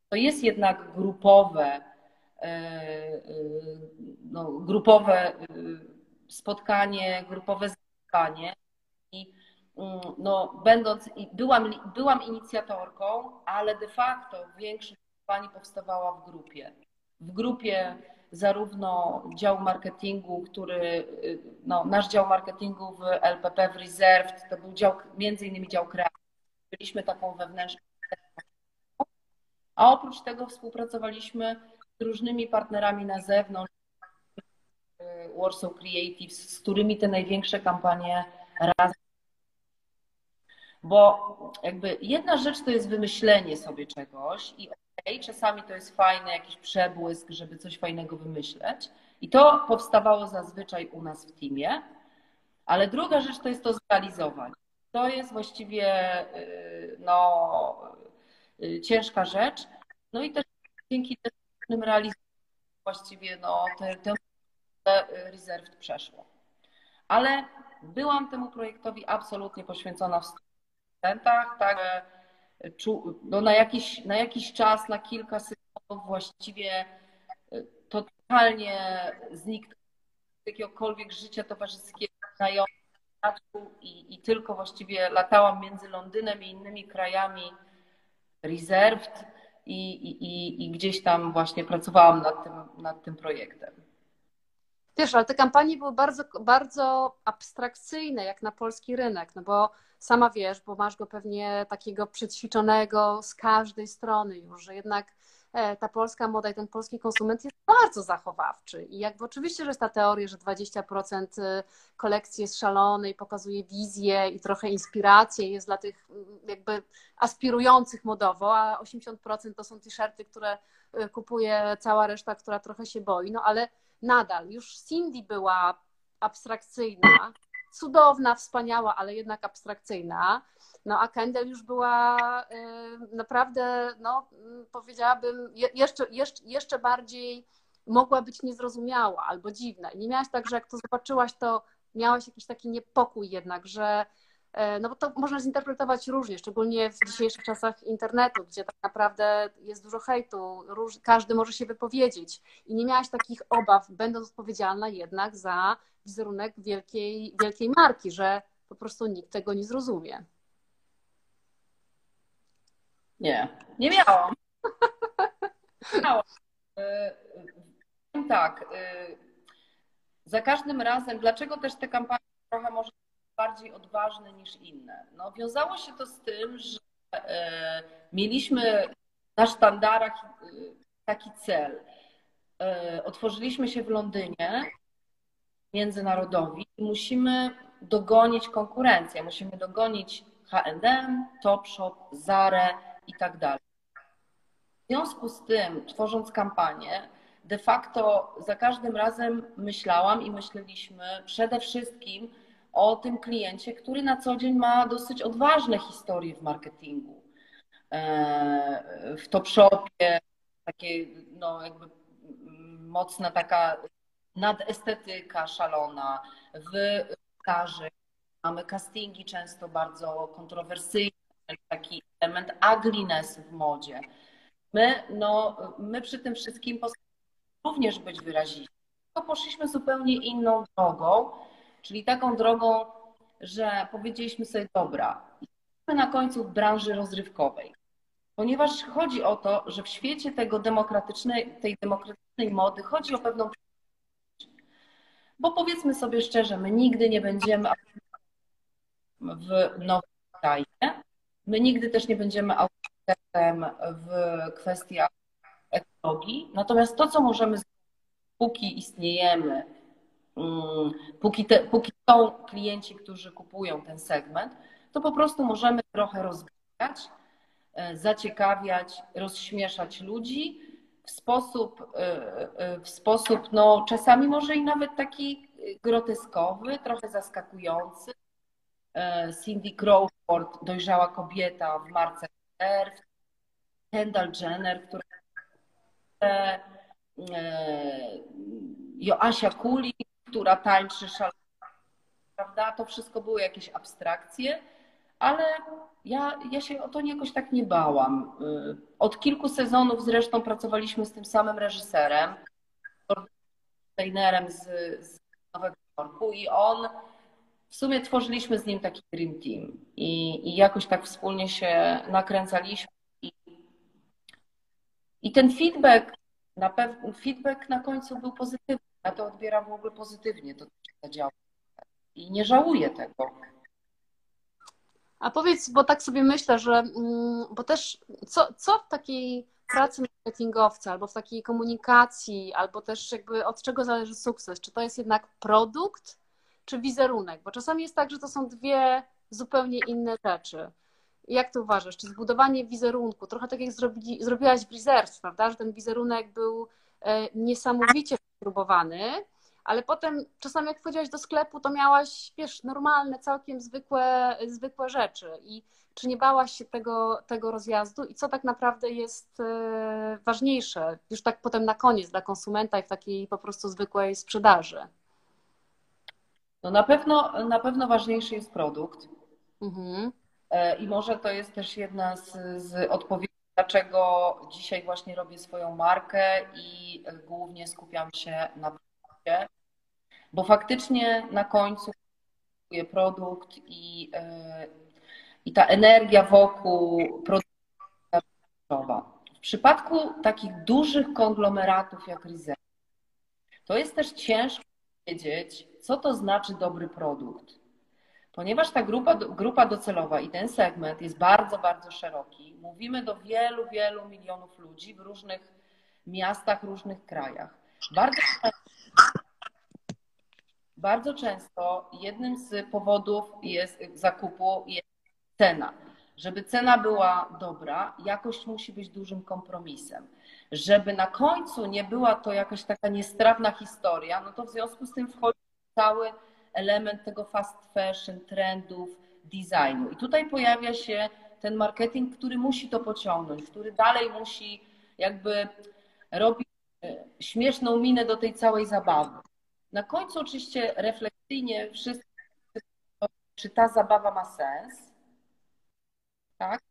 to jest jednak grupowe, y, no, grupowe spotkanie, grupowe spotkanie. I Mm, no, będąc, byłam, byłam inicjatorką, ale de facto większość kampanii powstawała w grupie. W grupie zarówno działu marketingu, który, y, no, nasz dział marketingu w LPP, w Reserved, to był dział, między innymi dział kreatywny. Byliśmy taką wewnętrzną a oprócz tego współpracowaliśmy z różnymi partnerami na zewnątrz, y, Warsaw Creatives, z którymi te największe kampanie razem bo jakby jedna rzecz to jest wymyślenie sobie czegoś i czasami to jest fajny jakiś przebłysk, żeby coś fajnego wymyśleć. I to powstawało zazwyczaj u nas w teamie. Ale druga rzecz to jest to zrealizować. To jest właściwie y, no, y, ciężka rzecz. No i też dzięki tym realizacjom właściwie no, te, te Reserved przeszło. Ale byłam temu projektowi absolutnie poświęcona w tak, no na, jakiś, na jakiś czas, na kilka sekund właściwie e, totalnie zniknął z jakiegokolwiek życia towarzyskiego, znajomych i, i tylko właściwie latałam między Londynem i innymi krajami reserved i, i, i gdzieś tam właśnie pracowałam nad tym, nad tym projektem.
Wiesz, ale te kampanie były bardzo, bardzo abstrakcyjne, jak na polski rynek, no bo sama wiesz, bo masz go pewnie takiego przećwiczonego z każdej strony już, że jednak e, ta polska moda i ten polski konsument jest bardzo zachowawczy. I jakby oczywiście, że jest ta teoria, że 20% e, kolekcji jest szalony i pokazuje wizję i trochę inspirację jest dla tych jakby aspirujących modowo, a 80% to są t-shirty, które e, kupuje cała reszta, która trochę się boi. No ale nadal już Cindy była abstrakcyjna, cudowna, wspaniała, ale jednak abstrakcyjna. No a Kendall już była y, naprawdę, no powiedziałabym, jeszcze, jeszcze, jeszcze bardziej mogła być niezrozumiała albo dziwna. I nie miałaś tak, że jak to zobaczyłaś, to miałaś jakiś taki niepokój jednak, że no bo to można zinterpretować różnie, szczególnie w dzisiejszych czasach internetu, gdzie tak naprawdę jest dużo hejtu, róż, każdy może się wypowiedzieć. I nie miałaś takich obaw, będąc odpowiedzialna jednak za wizerunek wielkiej, wielkiej marki, że po prostu nikt tego nie zrozumie.
Nie, nie miałam. miałam. E, tak. E, za każdym razem, dlaczego też te kampanie trochę może bardziej odważne niż inne? No, wiązało się to z tym, że e, mieliśmy na sztandarach taki cel. Otworzyliśmy się w Londynie międzynarodowi i musimy dogonić konkurencję, musimy dogonić H&M, Topshop, Zare i tak dalej. W związku z tym, tworząc kampanię, de facto za każdym razem myślałam i myśleliśmy przede wszystkim o tym kliencie, który na co dzień ma dosyć odważne historie w marketingu. E, w Topshopie takie no jakby mocna taka nadestetyka szalona, w staży mamy castingi często bardzo kontrowersyjne, taki element ugliness w modzie. My, no, my przy tym wszystkim również być wyrazicielni. To poszliśmy zupełnie inną drogą, czyli taką drogą, że powiedzieliśmy sobie, dobra, jesteśmy na końcu w branży rozrywkowej. ponieważ chodzi o to, że w świecie tego demokratycznej, tej demokratycznej mody chodzi o pewną bo powiedzmy sobie szczerze, my nigdy nie będziemy w nowym kraju. My nigdy też nie będziemy autorytetem w kwestiach ekologii. Natomiast to, co możemy zrobić, póki istniejemy, póki, te, póki są klienci, którzy kupują ten segment, to po prostu możemy trochę rozwijać, e, zaciekawiać, rozśmieszać ludzi w sposób, e, e, w sposób no, czasami może i nawet taki groteskowy, trochę zaskakujący. Cindy Crawford, dojrzała kobieta w marce Kendall Jenner, która Joasia Kuli, która tańczy szalenie, prawda? To wszystko były jakieś abstrakcje, ale ja, ja się o to jakoś tak nie bałam. Y, od kilku sezonów zresztą pracowaliśmy z tym samym reżyserem, designerem z, z Nowego Jorku i on w sumie tworzyliśmy z nim taki dream team i, i jakoś tak wspólnie się nakręcaliśmy i, i ten feedback na pewno feedback na końcu był pozytywny. Ja to odbieram w ogóle pozytywnie, to co działa. I nie żałuję tego.
A powiedz, bo tak sobie myślę, że mm, bo też co, co w takiej pracy marketingowca, albo w takiej komunikacji, albo też jakby od czego zależy sukces? Czy to jest jednak produkt, czy wizerunek? Bo czasami jest tak, że to są dwie zupełnie inne rzeczy. Jak to uważasz? Czy zbudowanie wizerunku, trochę tak jak zrobili, zrobiłaś w Reserve, prawda, że ten wizerunek był e, niesamowicie spróbowany, ale potem czasami jak wchodziłaś do sklepu, to miałaś, wiesz, normalne, całkiem zwykłe, zwykłe rzeczy i czy nie bałaś się tego, tego rozjazdu i co tak naprawdę jest e, ważniejsze, już tak potem na koniec dla konsumenta i w takiej po prostu zwykłej sprzedaży?
No na pewno, na pewno ważniejszy jest produkt. Mhm. E, I może to jest też jedna z, z odpowiedzi, dlaczego dzisiaj właśnie robię swoją markę i głównie skupiam się na produkcie, bo faktycznie na końcu kupuję produkt i, e, i ta energia wokół produktu jest W przypadku takich dużych konglomeratów jak Rizet, to jest też ciężko wiedzieć, co to znaczy dobry produkt. Ponieważ ta grupa, grupa docelowa i ten segment jest bardzo, bardzo szeroki, mówimy do wielu, wielu milionów ludzi w różnych miastach, różnych krajach. Bardzo, bardzo często jednym z powodów jest zakupu jest cena. Żeby cena była dobra, jakość musi być dużym kompromisem. Żeby na końcu nie była to jakaś taka niestrawna historia, no to w związku z tym wchodzi cały element tego fast fashion, trendów, designu. I tutaj pojawia się ten marketing, który musi to pociągnąć, który dalej musi jakby robić e, śmieszną minę do tej całej zabawy. Na końcu oczywiście refleksyjnie wszyscy, czy ta zabawa ma sens, tak?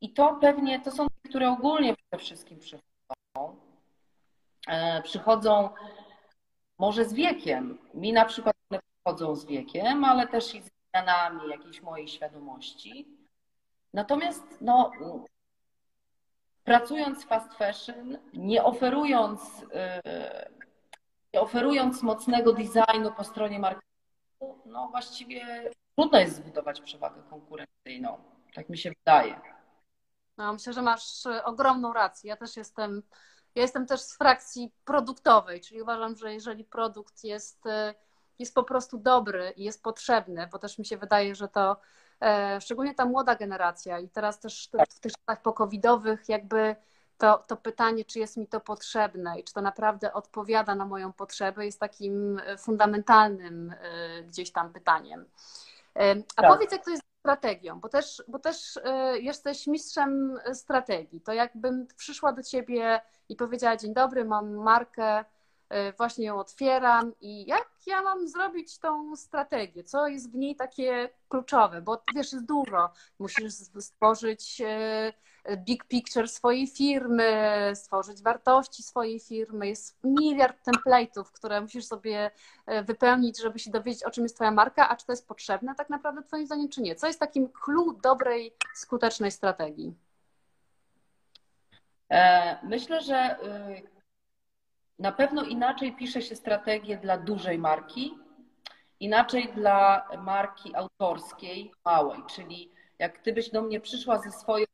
I to pewnie, to są te, które ogólnie przede wszystkim przychodzą. E, przychodzą może z wiekiem. Mi na przykład przychodzą z wiekiem, ale też i z zmianami jakiejś mojej świadomości. Natomiast no, pracując w fast fashion, nie oferując, yy, nie oferując mocnego designu po stronie marketingu, no właściwie trudno jest zbudować przewagę konkurencyjną. Tak mi się wydaje.
No, myślę, że masz ogromną rację. Ja też jestem ja jestem też z frakcji produktowej, czyli uważam, że jeżeli produkt jest, e, jest po prostu dobry i jest potrzebny, bo też mi się wydaje, że to e, szczególnie ta młoda generacja i teraz też w tych czasach pokowidowych jakby to, to pytanie, czy jest mi to potrzebne i czy to naprawdę odpowiada na moją potrzebę, jest takim e, fundamentalnym gdzieś tam pytaniem. A tak. powiedz, jak to jest strategią, bo też, bo też jesteś mistrzem strategii. To jakbym przyszła do ciebie i powiedziała: Dzień dobry, mam markę, właśnie ją otwieram i jak ja mam zrobić tą strategię? Co jest w niej takie kluczowe? Bo wiesz, jest dużo. Musisz stworzyć y, big picture swojej firmy, stworzyć wartości swojej firmy. Jest miliard template'ów, które musisz sobie wypełnić, żeby się dowiedzieć, o czym jest Twoja marka, a czy to jest potrzebne tak naprawdę Twoim zdaniem, czy nie? Co jest takim clue dobrej, skutecznej strategii?
E, myślę, że y, na pewno inaczej pisze się strategię dla dużej marki, inaczej dla marki autorskiej, małej, czyli jak gdybyś do mnie przyszła ze swoją,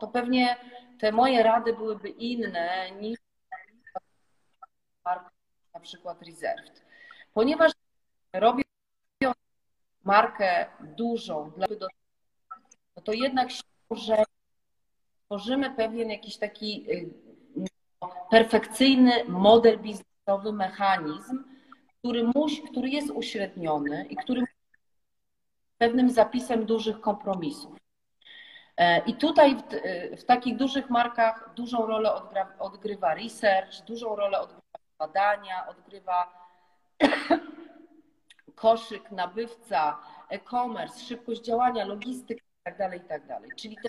to pewnie te moje rady byłyby inne niż marka na przykład Reserved. Ponieważ robię markę dużą, no to jednak że tworzymy pewien jakiś taki y, perfekcyjny model biznesowy, mechanizm, który, musi, który jest uśredniony i który pewnym zapisem dużych kompromisów. E, I tutaj w, w, takich dużych markach dużą rolę odgrywa, odgrywa research, dużą rolę odgrywa badania, odgrywa koszyk, nabywca, e-commerce, szybkość działania, logistyka itd., tak itd. Tak Czyli te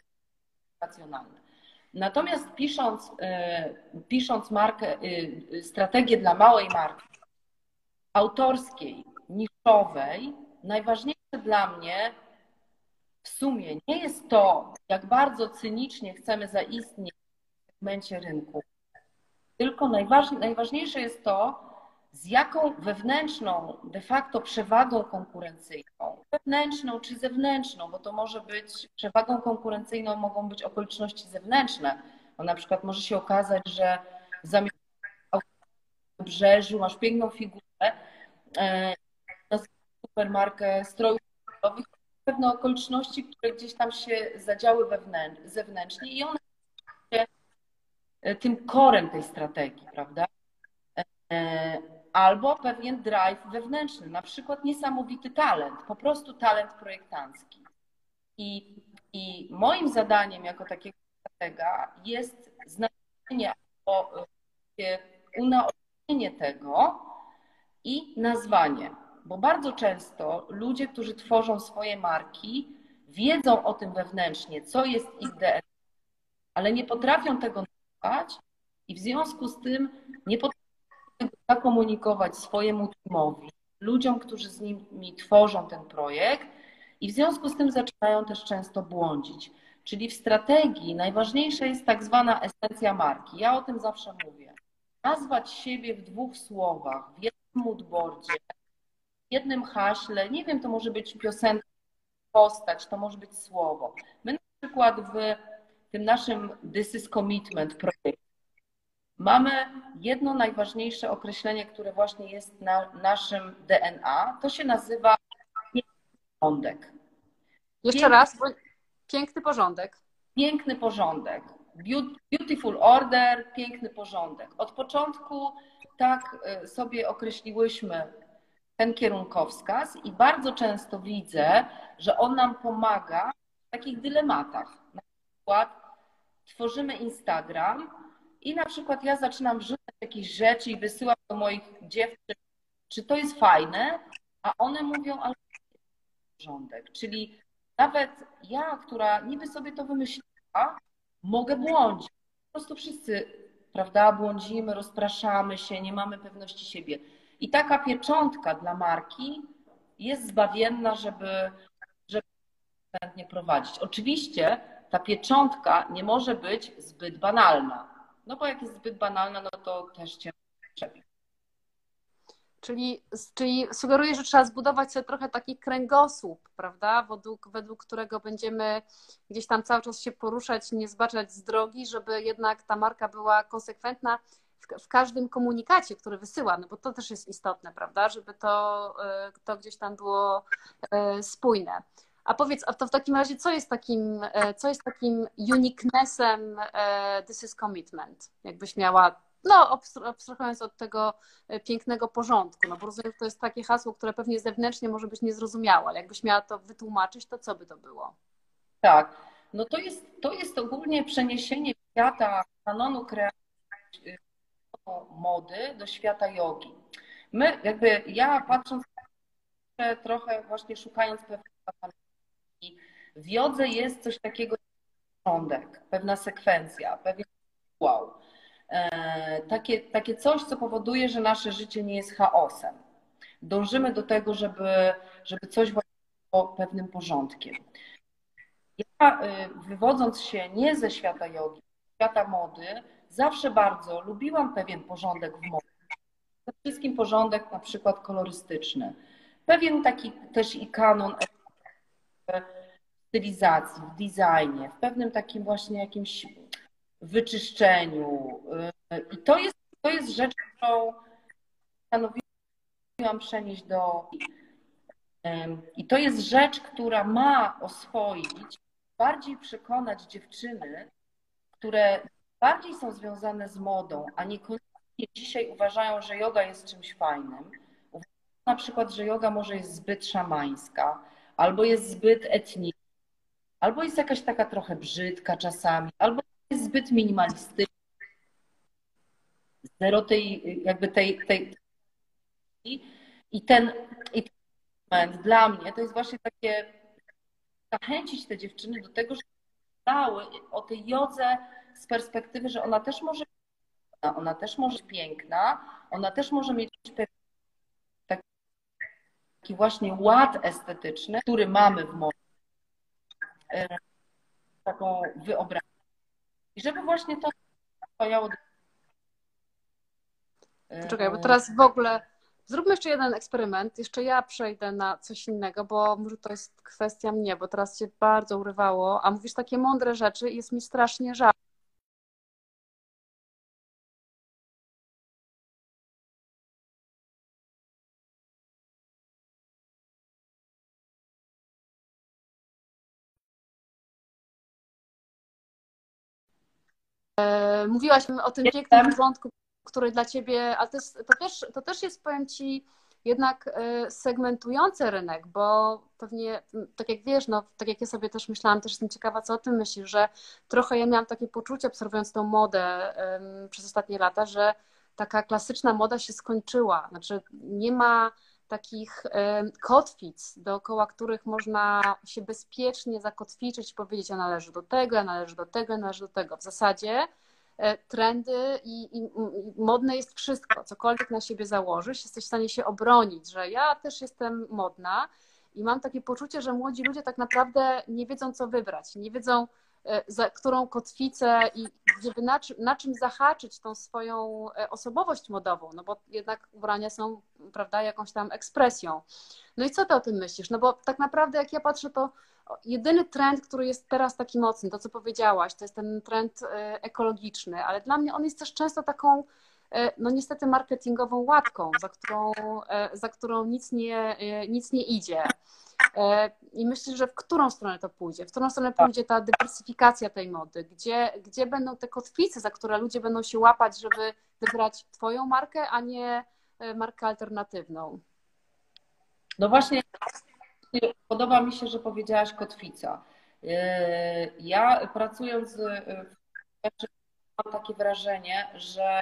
racjonalne. Natomiast pisząc, e, pisząc markę, e, strategię dla małej marki, autorskiej, niszowej, najważniejsze dla mnie w sumie nie jest to, jak bardzo cynicznie chcemy zaistnieć w segmencie rynku, tylko najważniejsze jest to, z jaką wewnętrzną de facto przewagą konkurencyjną, wewnętrzną czy zewnętrzną, bo to może być przewagą konkurencyjną, mogą być okoliczności zewnętrzne. Bo na przykład może się okazać, że zamiast brzeżu masz piękną figurę, e, na supermarkę strojów pewne okoliczności, które gdzieś tam się zadziały zewnętrznie i one są tym korem tej strategii, prawda? Albo pewien drive wewnętrzny, na przykład niesamowity talent, po prostu talent projektancki. I, i moim zadaniem jako takiego stratega jest znalezienie albo e, unaocznienie tego i nazwanie. Bo bardzo często ludzie, którzy tworzą swoje marki, wiedzą o tym wewnętrznie, co jest ich DNA, ale nie potrafią tego nazwać i w związku z tym nie potrafią zakomunikować swojemu teamowi, ludziom, którzy z nimi tworzą ten projekt i w związku z tym zaczynają też często błądzić. Czyli w strategii najważniejsza jest tak zwana esencja marki. Ja o tym zawsze mówię. Nazwać siebie w dwóch słowach, w jednym moodboardzie, w jednym haśle, nie wiem, to może być piosenka, postać, to może być słowo. My na przykład w tym naszym This is Commitment projekcie Mamy jedno najważniejsze określenie, które właśnie jest na naszym DNA. To się nazywa porządek.
Jeszcze piękny, raz, piękny porządek.
Piękny porządek. Beautiful order, piękny porządek. Od początku tak y, sobie określiłyśmy ten kierunkowskaz i bardzo często widzę, że on nam pomaga w takich dylematach. Na przykład tworzymy Instagram, i na przykład ja zaczynam wrzucać jakieś rzeczy i wysyłam do moich dziewczyn, czy to jest fajne, a one mówią, ale porządek. Czyli nawet ja, która niby sobie to wymyśliła, mogę błądzić. Po prostu wszyscy, prawda, błądzimy, rozpraszamy się, nie mamy pewności siebie. I taka pieczątka dla marki jest zbawienna, żeby, żeby prowadzić. Oczywiście ta pieczątka nie może być zbyt banalna no bo jak jest zbyt banalna, no to też cię.
Czyli, czyli sugeruję, że trzeba zbudować sobie trochę taki kręgosłup, prawda? Według, według którego będziemy gdzieś tam cały czas się poruszać, nie zbaczać z drogi, żeby jednak ta marka była konsekwentna w, w każdym komunikacie, który wysyła, no bo to też jest istotne, prawda? Żeby to, e, to gdzieś tam było e, spójne. A powiedz, a to w takim razie, co jest takim, e, co jest takim uniquenessem e, This is Commitment? Jakbyś miała, no abstrahując od tego e, pięknego porządku, no bo rozumiem, że to jest takie hasło, które pewnie zewnętrznie może być niezrozumiałe, ale jakbyś miała to wytłumaczyć, to co by to było?
Tak, no to jest, to jest ogólnie przeniesienie świata kanonu kreacji mody do świata jogi. My, jakby ja patrząc trochę właśnie szukając pewnych w jodze jest coś takiego porządek, pewna sekwencja, pewien wow. E, takie, takie coś, co powoduje, że nasze życie nie jest chaosem. Dążymy do tego, żeby, żeby coś było pewnym porządkiem. Ja, e, wywodząc się nie ze świata jogi, świata mody zawsze bardzo lubiłam pewien porządek w modzie. Przede wszystkim porządek na przykład kolorystyczny. Pewien taki też i kanon stylizacji, w designie, w pewnym takim właśnie jakimś wyczyszczeniu. I to jest, to jest rzecz, którą postanowiłam przenieść do. I to jest rzecz, która ma oswoić, bardziej przekonać dziewczyny, które bardziej są związane z modą, a niekoniecznie dzisiaj uważają, że yoga jest czymś fajnym. Uważają na przykład, że yoga może jest zbyt szamańska, albo jest zbyt etniczna, albo jest jakaś taka trochę brzydka czasami, albo jest zbyt minimalistyczna. Zero tej, jakby tej, tej i ten, i ten moment dla mnie to jest właśnie takie zachęcić te dziewczyny do tego, żeby dały o tej jodze z perspektywy, że ona też może ona też może być piękna, ona też może mieć taki właśnie ład estetyczny, który mamy w modzie, taką wyobraźnię. I żeby właśnie to stojało.
Czekaj, bo teraz w ogóle zróbmy jeszcze jeden eksperyment. Jeszcze ja przejdę na coś innego, bo może to jest kwestia mnie, bo teraz cię bardzo urywało, a mówisz takie mądre rzeczy i jest mi strasznie żal. Mówiłaś o tym pięknym porządku, który dla ciebie, ale to, jest, to, też, to też jest, powiem ci, jednak e, segmentujący rynek, bo pewnie, tak jak wiesz, no, tak jak ja sobie też myślałam, też jestem ciekawa, co o tym myślisz, że trochę ja miałam takie poczucie, obserwując tą modę przez ostatnie lata, że taka klasyczna moda się skończyła. Znaczy, nie ma takich kotwic, dookoła których można się bezpiecznie zakotwiczyć i powiedzieć, a należy do tego, a należy do tego, a należy do tego. W zasadzie e, trendy i, i, modne jest wszystko. Cokolwiek na siebie założysz, jesteś w stanie się obronić, że ja też jestem modna i mam takie poczucie, że młodzi ludzie tak naprawdę nie wiedzą, co wybrać. Nie wiedzą, E, za którą kotwicę i żeby na, na czym zahaczyć tą swoją e, osobowość modową, no bo jednak ubrania są, prawda, jakąś tam ekspresją. No i co ty o tym myślisz? No bo tak naprawdę jak ja patrzę, to jedyny trend, który jest teraz taki mocny, to co powiedziałaś, to jest ten trend e, ekologiczny, ale dla mnie on jest też często taką no niestety marketingową łatką, za którą, za którą nic, nie, nic nie idzie. E, I myślę, że w którą stronę to pójdzie? W którą stronę pójdzie ta dywersyfikacja tej mody? Gdzie, gdzie będą te kotwice, za które ludzie będą się łapać, żeby wybrać Twoją markę, a nie e, markę alternatywną?
No właśnie, podoba mi się, że powiedziałaś kotwica. E, ja pracując mam takie wrażenie, że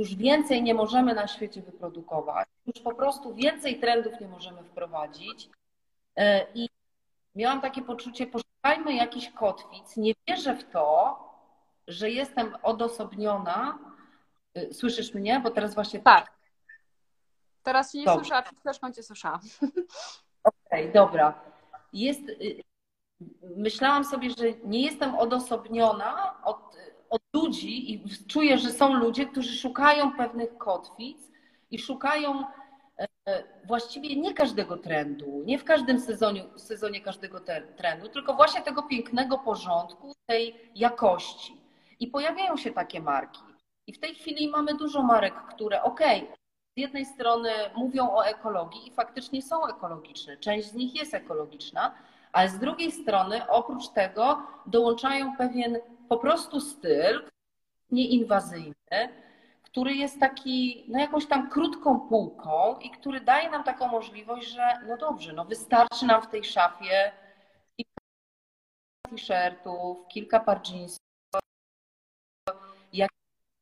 już więcej nie możemy na świecie wyprodukować, już po prostu więcej trendów nie możemy wprowadzić. E, I miałam takie poczucie, poszukajmy jakiś kotwic. Nie wierzę w to, że jestem odosobniona. E, słyszysz mnie? Bo teraz właśnie.
Tak. Teraz się nie słyszę, a też cię słyszała.
Okej, okay, dobra. Jest, y, myślałam sobie, że nie jestem odosobniona od od ludzi i czuję, że są ludzie, którzy szukają pewnych kotwic i szukają e, właściwie nie każdego trendu, nie w każdym sezonie, sezonie każdego trendu, tylko właśnie tego pięknego porządku, tej jakości. I pojawiają się takie marki. I w tej chwili mamy dużo marek, które okej, okay, z jednej strony mówią o ekologii i faktycznie są ekologiczne, część z nich jest ekologiczna, ale z drugiej strony oprócz tego dołączają pewien po prostu styl nieinwazyjny, który jest taki, no jakąś tam krótką półką i który daje nam taką możliwość, że no dobrze, no wystarczy nam w tej szafie kilka t-shirtów, kilka par jeansów, jak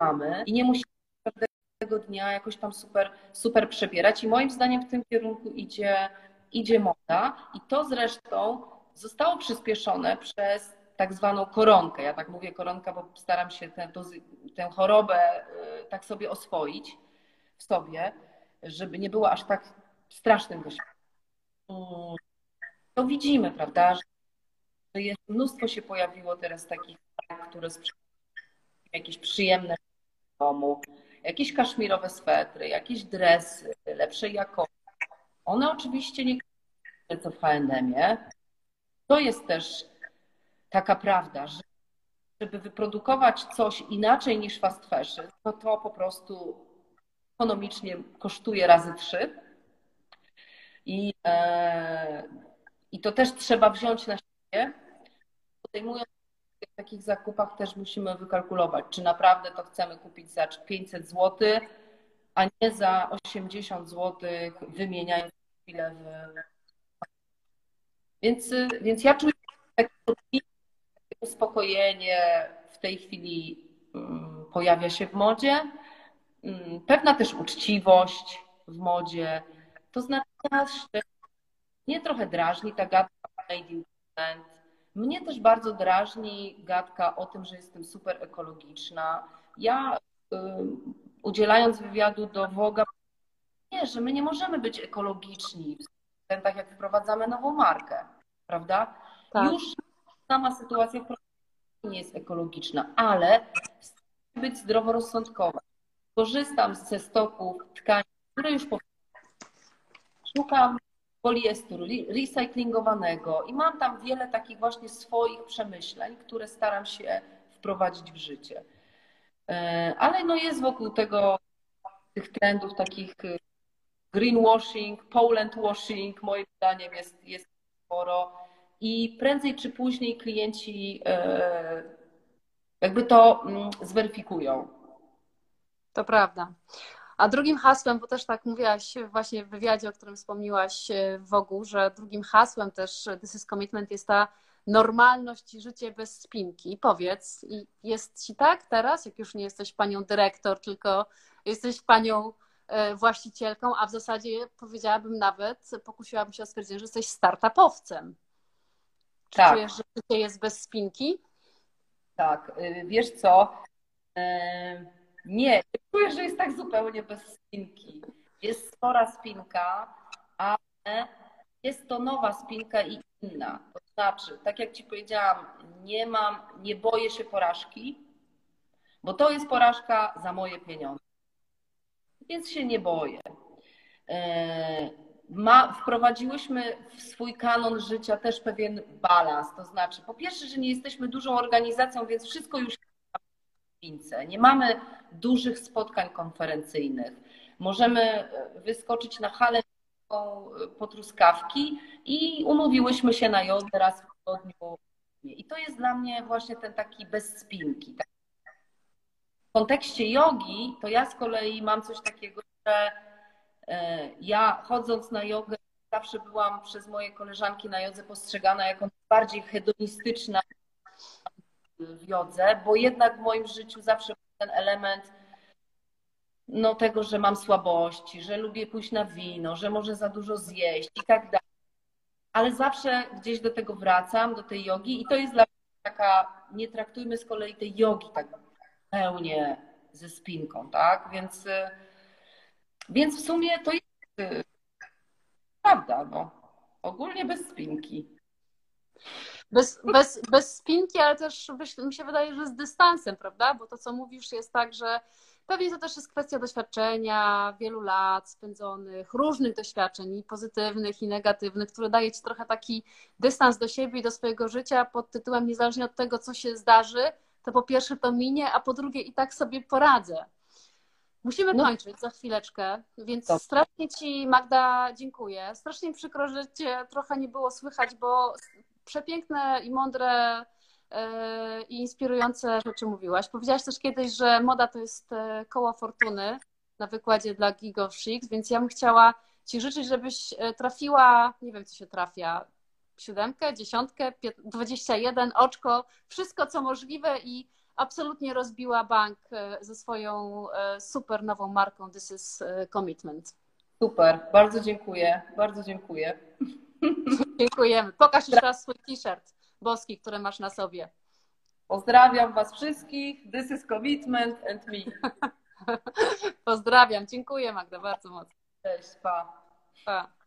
mamy i nie musimy każdego dnia jakoś tam super, super przebierać i moim zdaniem w tym kierunku idzie, idzie moda i to zresztą zostało przyspieszone przez tak zwaną koronkę. Ja tak mówię koronka, bo staram się tę, tę chorobę y, tak sobie oswoić w sobie, żeby nie było aż tak strasznym doświadczeniem. To widzimy, prawda, że jest, mnóstwo się pojawiło teraz takich które sprzedają jakieś przyjemne w domu, jakieś kaszmirowe swetry, jakieś dresy lepszej jakości. One oczywiście nie co w H&M-ie. To jest też taka prawda, że żeby wyprodukować coś inaczej niż fast fashion, to to po prostu ekonomicznie kosztuje razy trzy. I, e, I to też trzeba wziąć na siebie. Podejmując w takich zakupach też musimy wykalkulować, czy naprawdę to chcemy kupić za 500 zł, a nie za 80 zł, wymieniając chwilę w. Więc, więc ja czuję takie uspokojenie w tej chwili mm, pojawia się w modzie. Mm, pewna też uczciwość w modzie. To znaczy mnie trochę drażni ta gadka made in Mnie też bardzo drażni gadka o tym, że jestem super ekologiczna. Ja y, udzielając wywiadu do Woga, nie, że my nie możemy być ekologiczni w tak jak wprowadzamy nową markę, prawda? Tak. Już sama sytuacja nie jest ekologiczna, ale być zdroworozsądkowa. Korzystam ze stoków tkanin, które już szukam poliestru recyklingowanego i mam tam wiele takich właśnie swoich przemyśleń, które staram się wprowadzić w życie. E, ale no jest wokół tego tych trendów takich e, greenwashing, Poland washing, moim zdaniem jest, jest sporo i prędzej czy później klienci e, jakby to mm, zweryfikują.
To prawda. A drugim hasłem, bo też tak mówiłaś właśnie w wywiadzie, o którym wspomniałaś e, w ogóle, że drugim hasłem też This is Commitment jest ta normalność i życie bez spinki. Powiedz, jest ci tak teraz, jak już nie jesteś panią dyrektor, tylko jesteś panią e, właścicielką, a w zasadzie powiedziałabym nawet, pokusiłabym się o stwierdzenie, że jesteś startupowcem. Czy tak. czujesz, że życie jest bez spinki?
Tak, y, wiesz co? Nie, czuję, że jest tak zupełnie bez spinki. Jest spora spinka, ale jest to nowa spinka i inna. To znaczy, tak jak Ci powiedziałam, nie mam, nie boję się porażki, bo to jest porażka za moje pieniądze. Więc się nie boję. Ma, wprowadziłyśmy w swój kanon życia też pewien balans. To znaczy, po pierwsze, że nie jesteśmy dużą organizacją, więc wszystko już nie mamy dużych spotkań konferencyjnych. Możemy e, wyskoczyć na halę po truskawki i umówiłyśmy się na jogę raz w tygodniu. I to jest dla mnie właśnie ten taki bez spinki. W kontekście jogi, to ja z kolei mam coś takiego, że e, ja chodząc na jogę zawsze byłam przez moje koleżanki na jodze postrzegana jako bardziej hedonistyczna w jodze, bo jednak w moim życiu zawsze był ten element no, tego, że mam słabości, że lubię pójść na wino, że może za dużo zjeść i tak dalej. Ale zawsze gdzieś do tego wracam, do tej jogi i to jest dla mnie taka, nie traktujmy z kolei tej jogi tak pełnie ze spinką, tak? Więc, więc w sumie to jest prawda, no. Ogólnie bez spinki.
Bez, bez, bez spinki, ale też mi się wydaje, że z dystansem, prawda? Bo to, co mówisz, jest tak, że pewnie to też jest kwestia doświadczenia, wielu lat spędzonych, różnych doświadczeń, i pozytywnych, i negatywnych, które daje ci trochę taki dystans do siebie i do swojego życia pod tytułem niezależnie od tego, co się zdarzy, to po pierwsze to minie, a po drugie i tak sobie poradzę. Musimy no. kończyć za chwileczkę, więc Dobrze. strasznie Ci, Magda, dziękuję. Strasznie przykro, że Cię trochę nie było słychać, bo przepiękne i mądre e, i inspirujące rzeczy mówiłaś. Powiedziałaś też kiedyś, że moda to jest e, koło fortuny na wykładzie dla Gig of Chicks, więc ja bym chciała Ci życzyć, żebyś e, trafiła, nie wiem co się trafia, siódemkę, dziesiątkę, dwadzieścia jeden, oczko, wszystko co możliwe i absolutnie rozbiła bank ze swoją super nową marką This is Commitment.
Super, bardzo dziękuję, bardzo dziękuję.
Dziękujemy. Pokaż jeszcze raz swój t-shirt boski, który masz na sobie.
Pozdrawiam Was wszystkich. This is commitment and me.
Pozdrawiam. Dziękuję Magda bardzo mocno.
Cześć, pa.
Pa.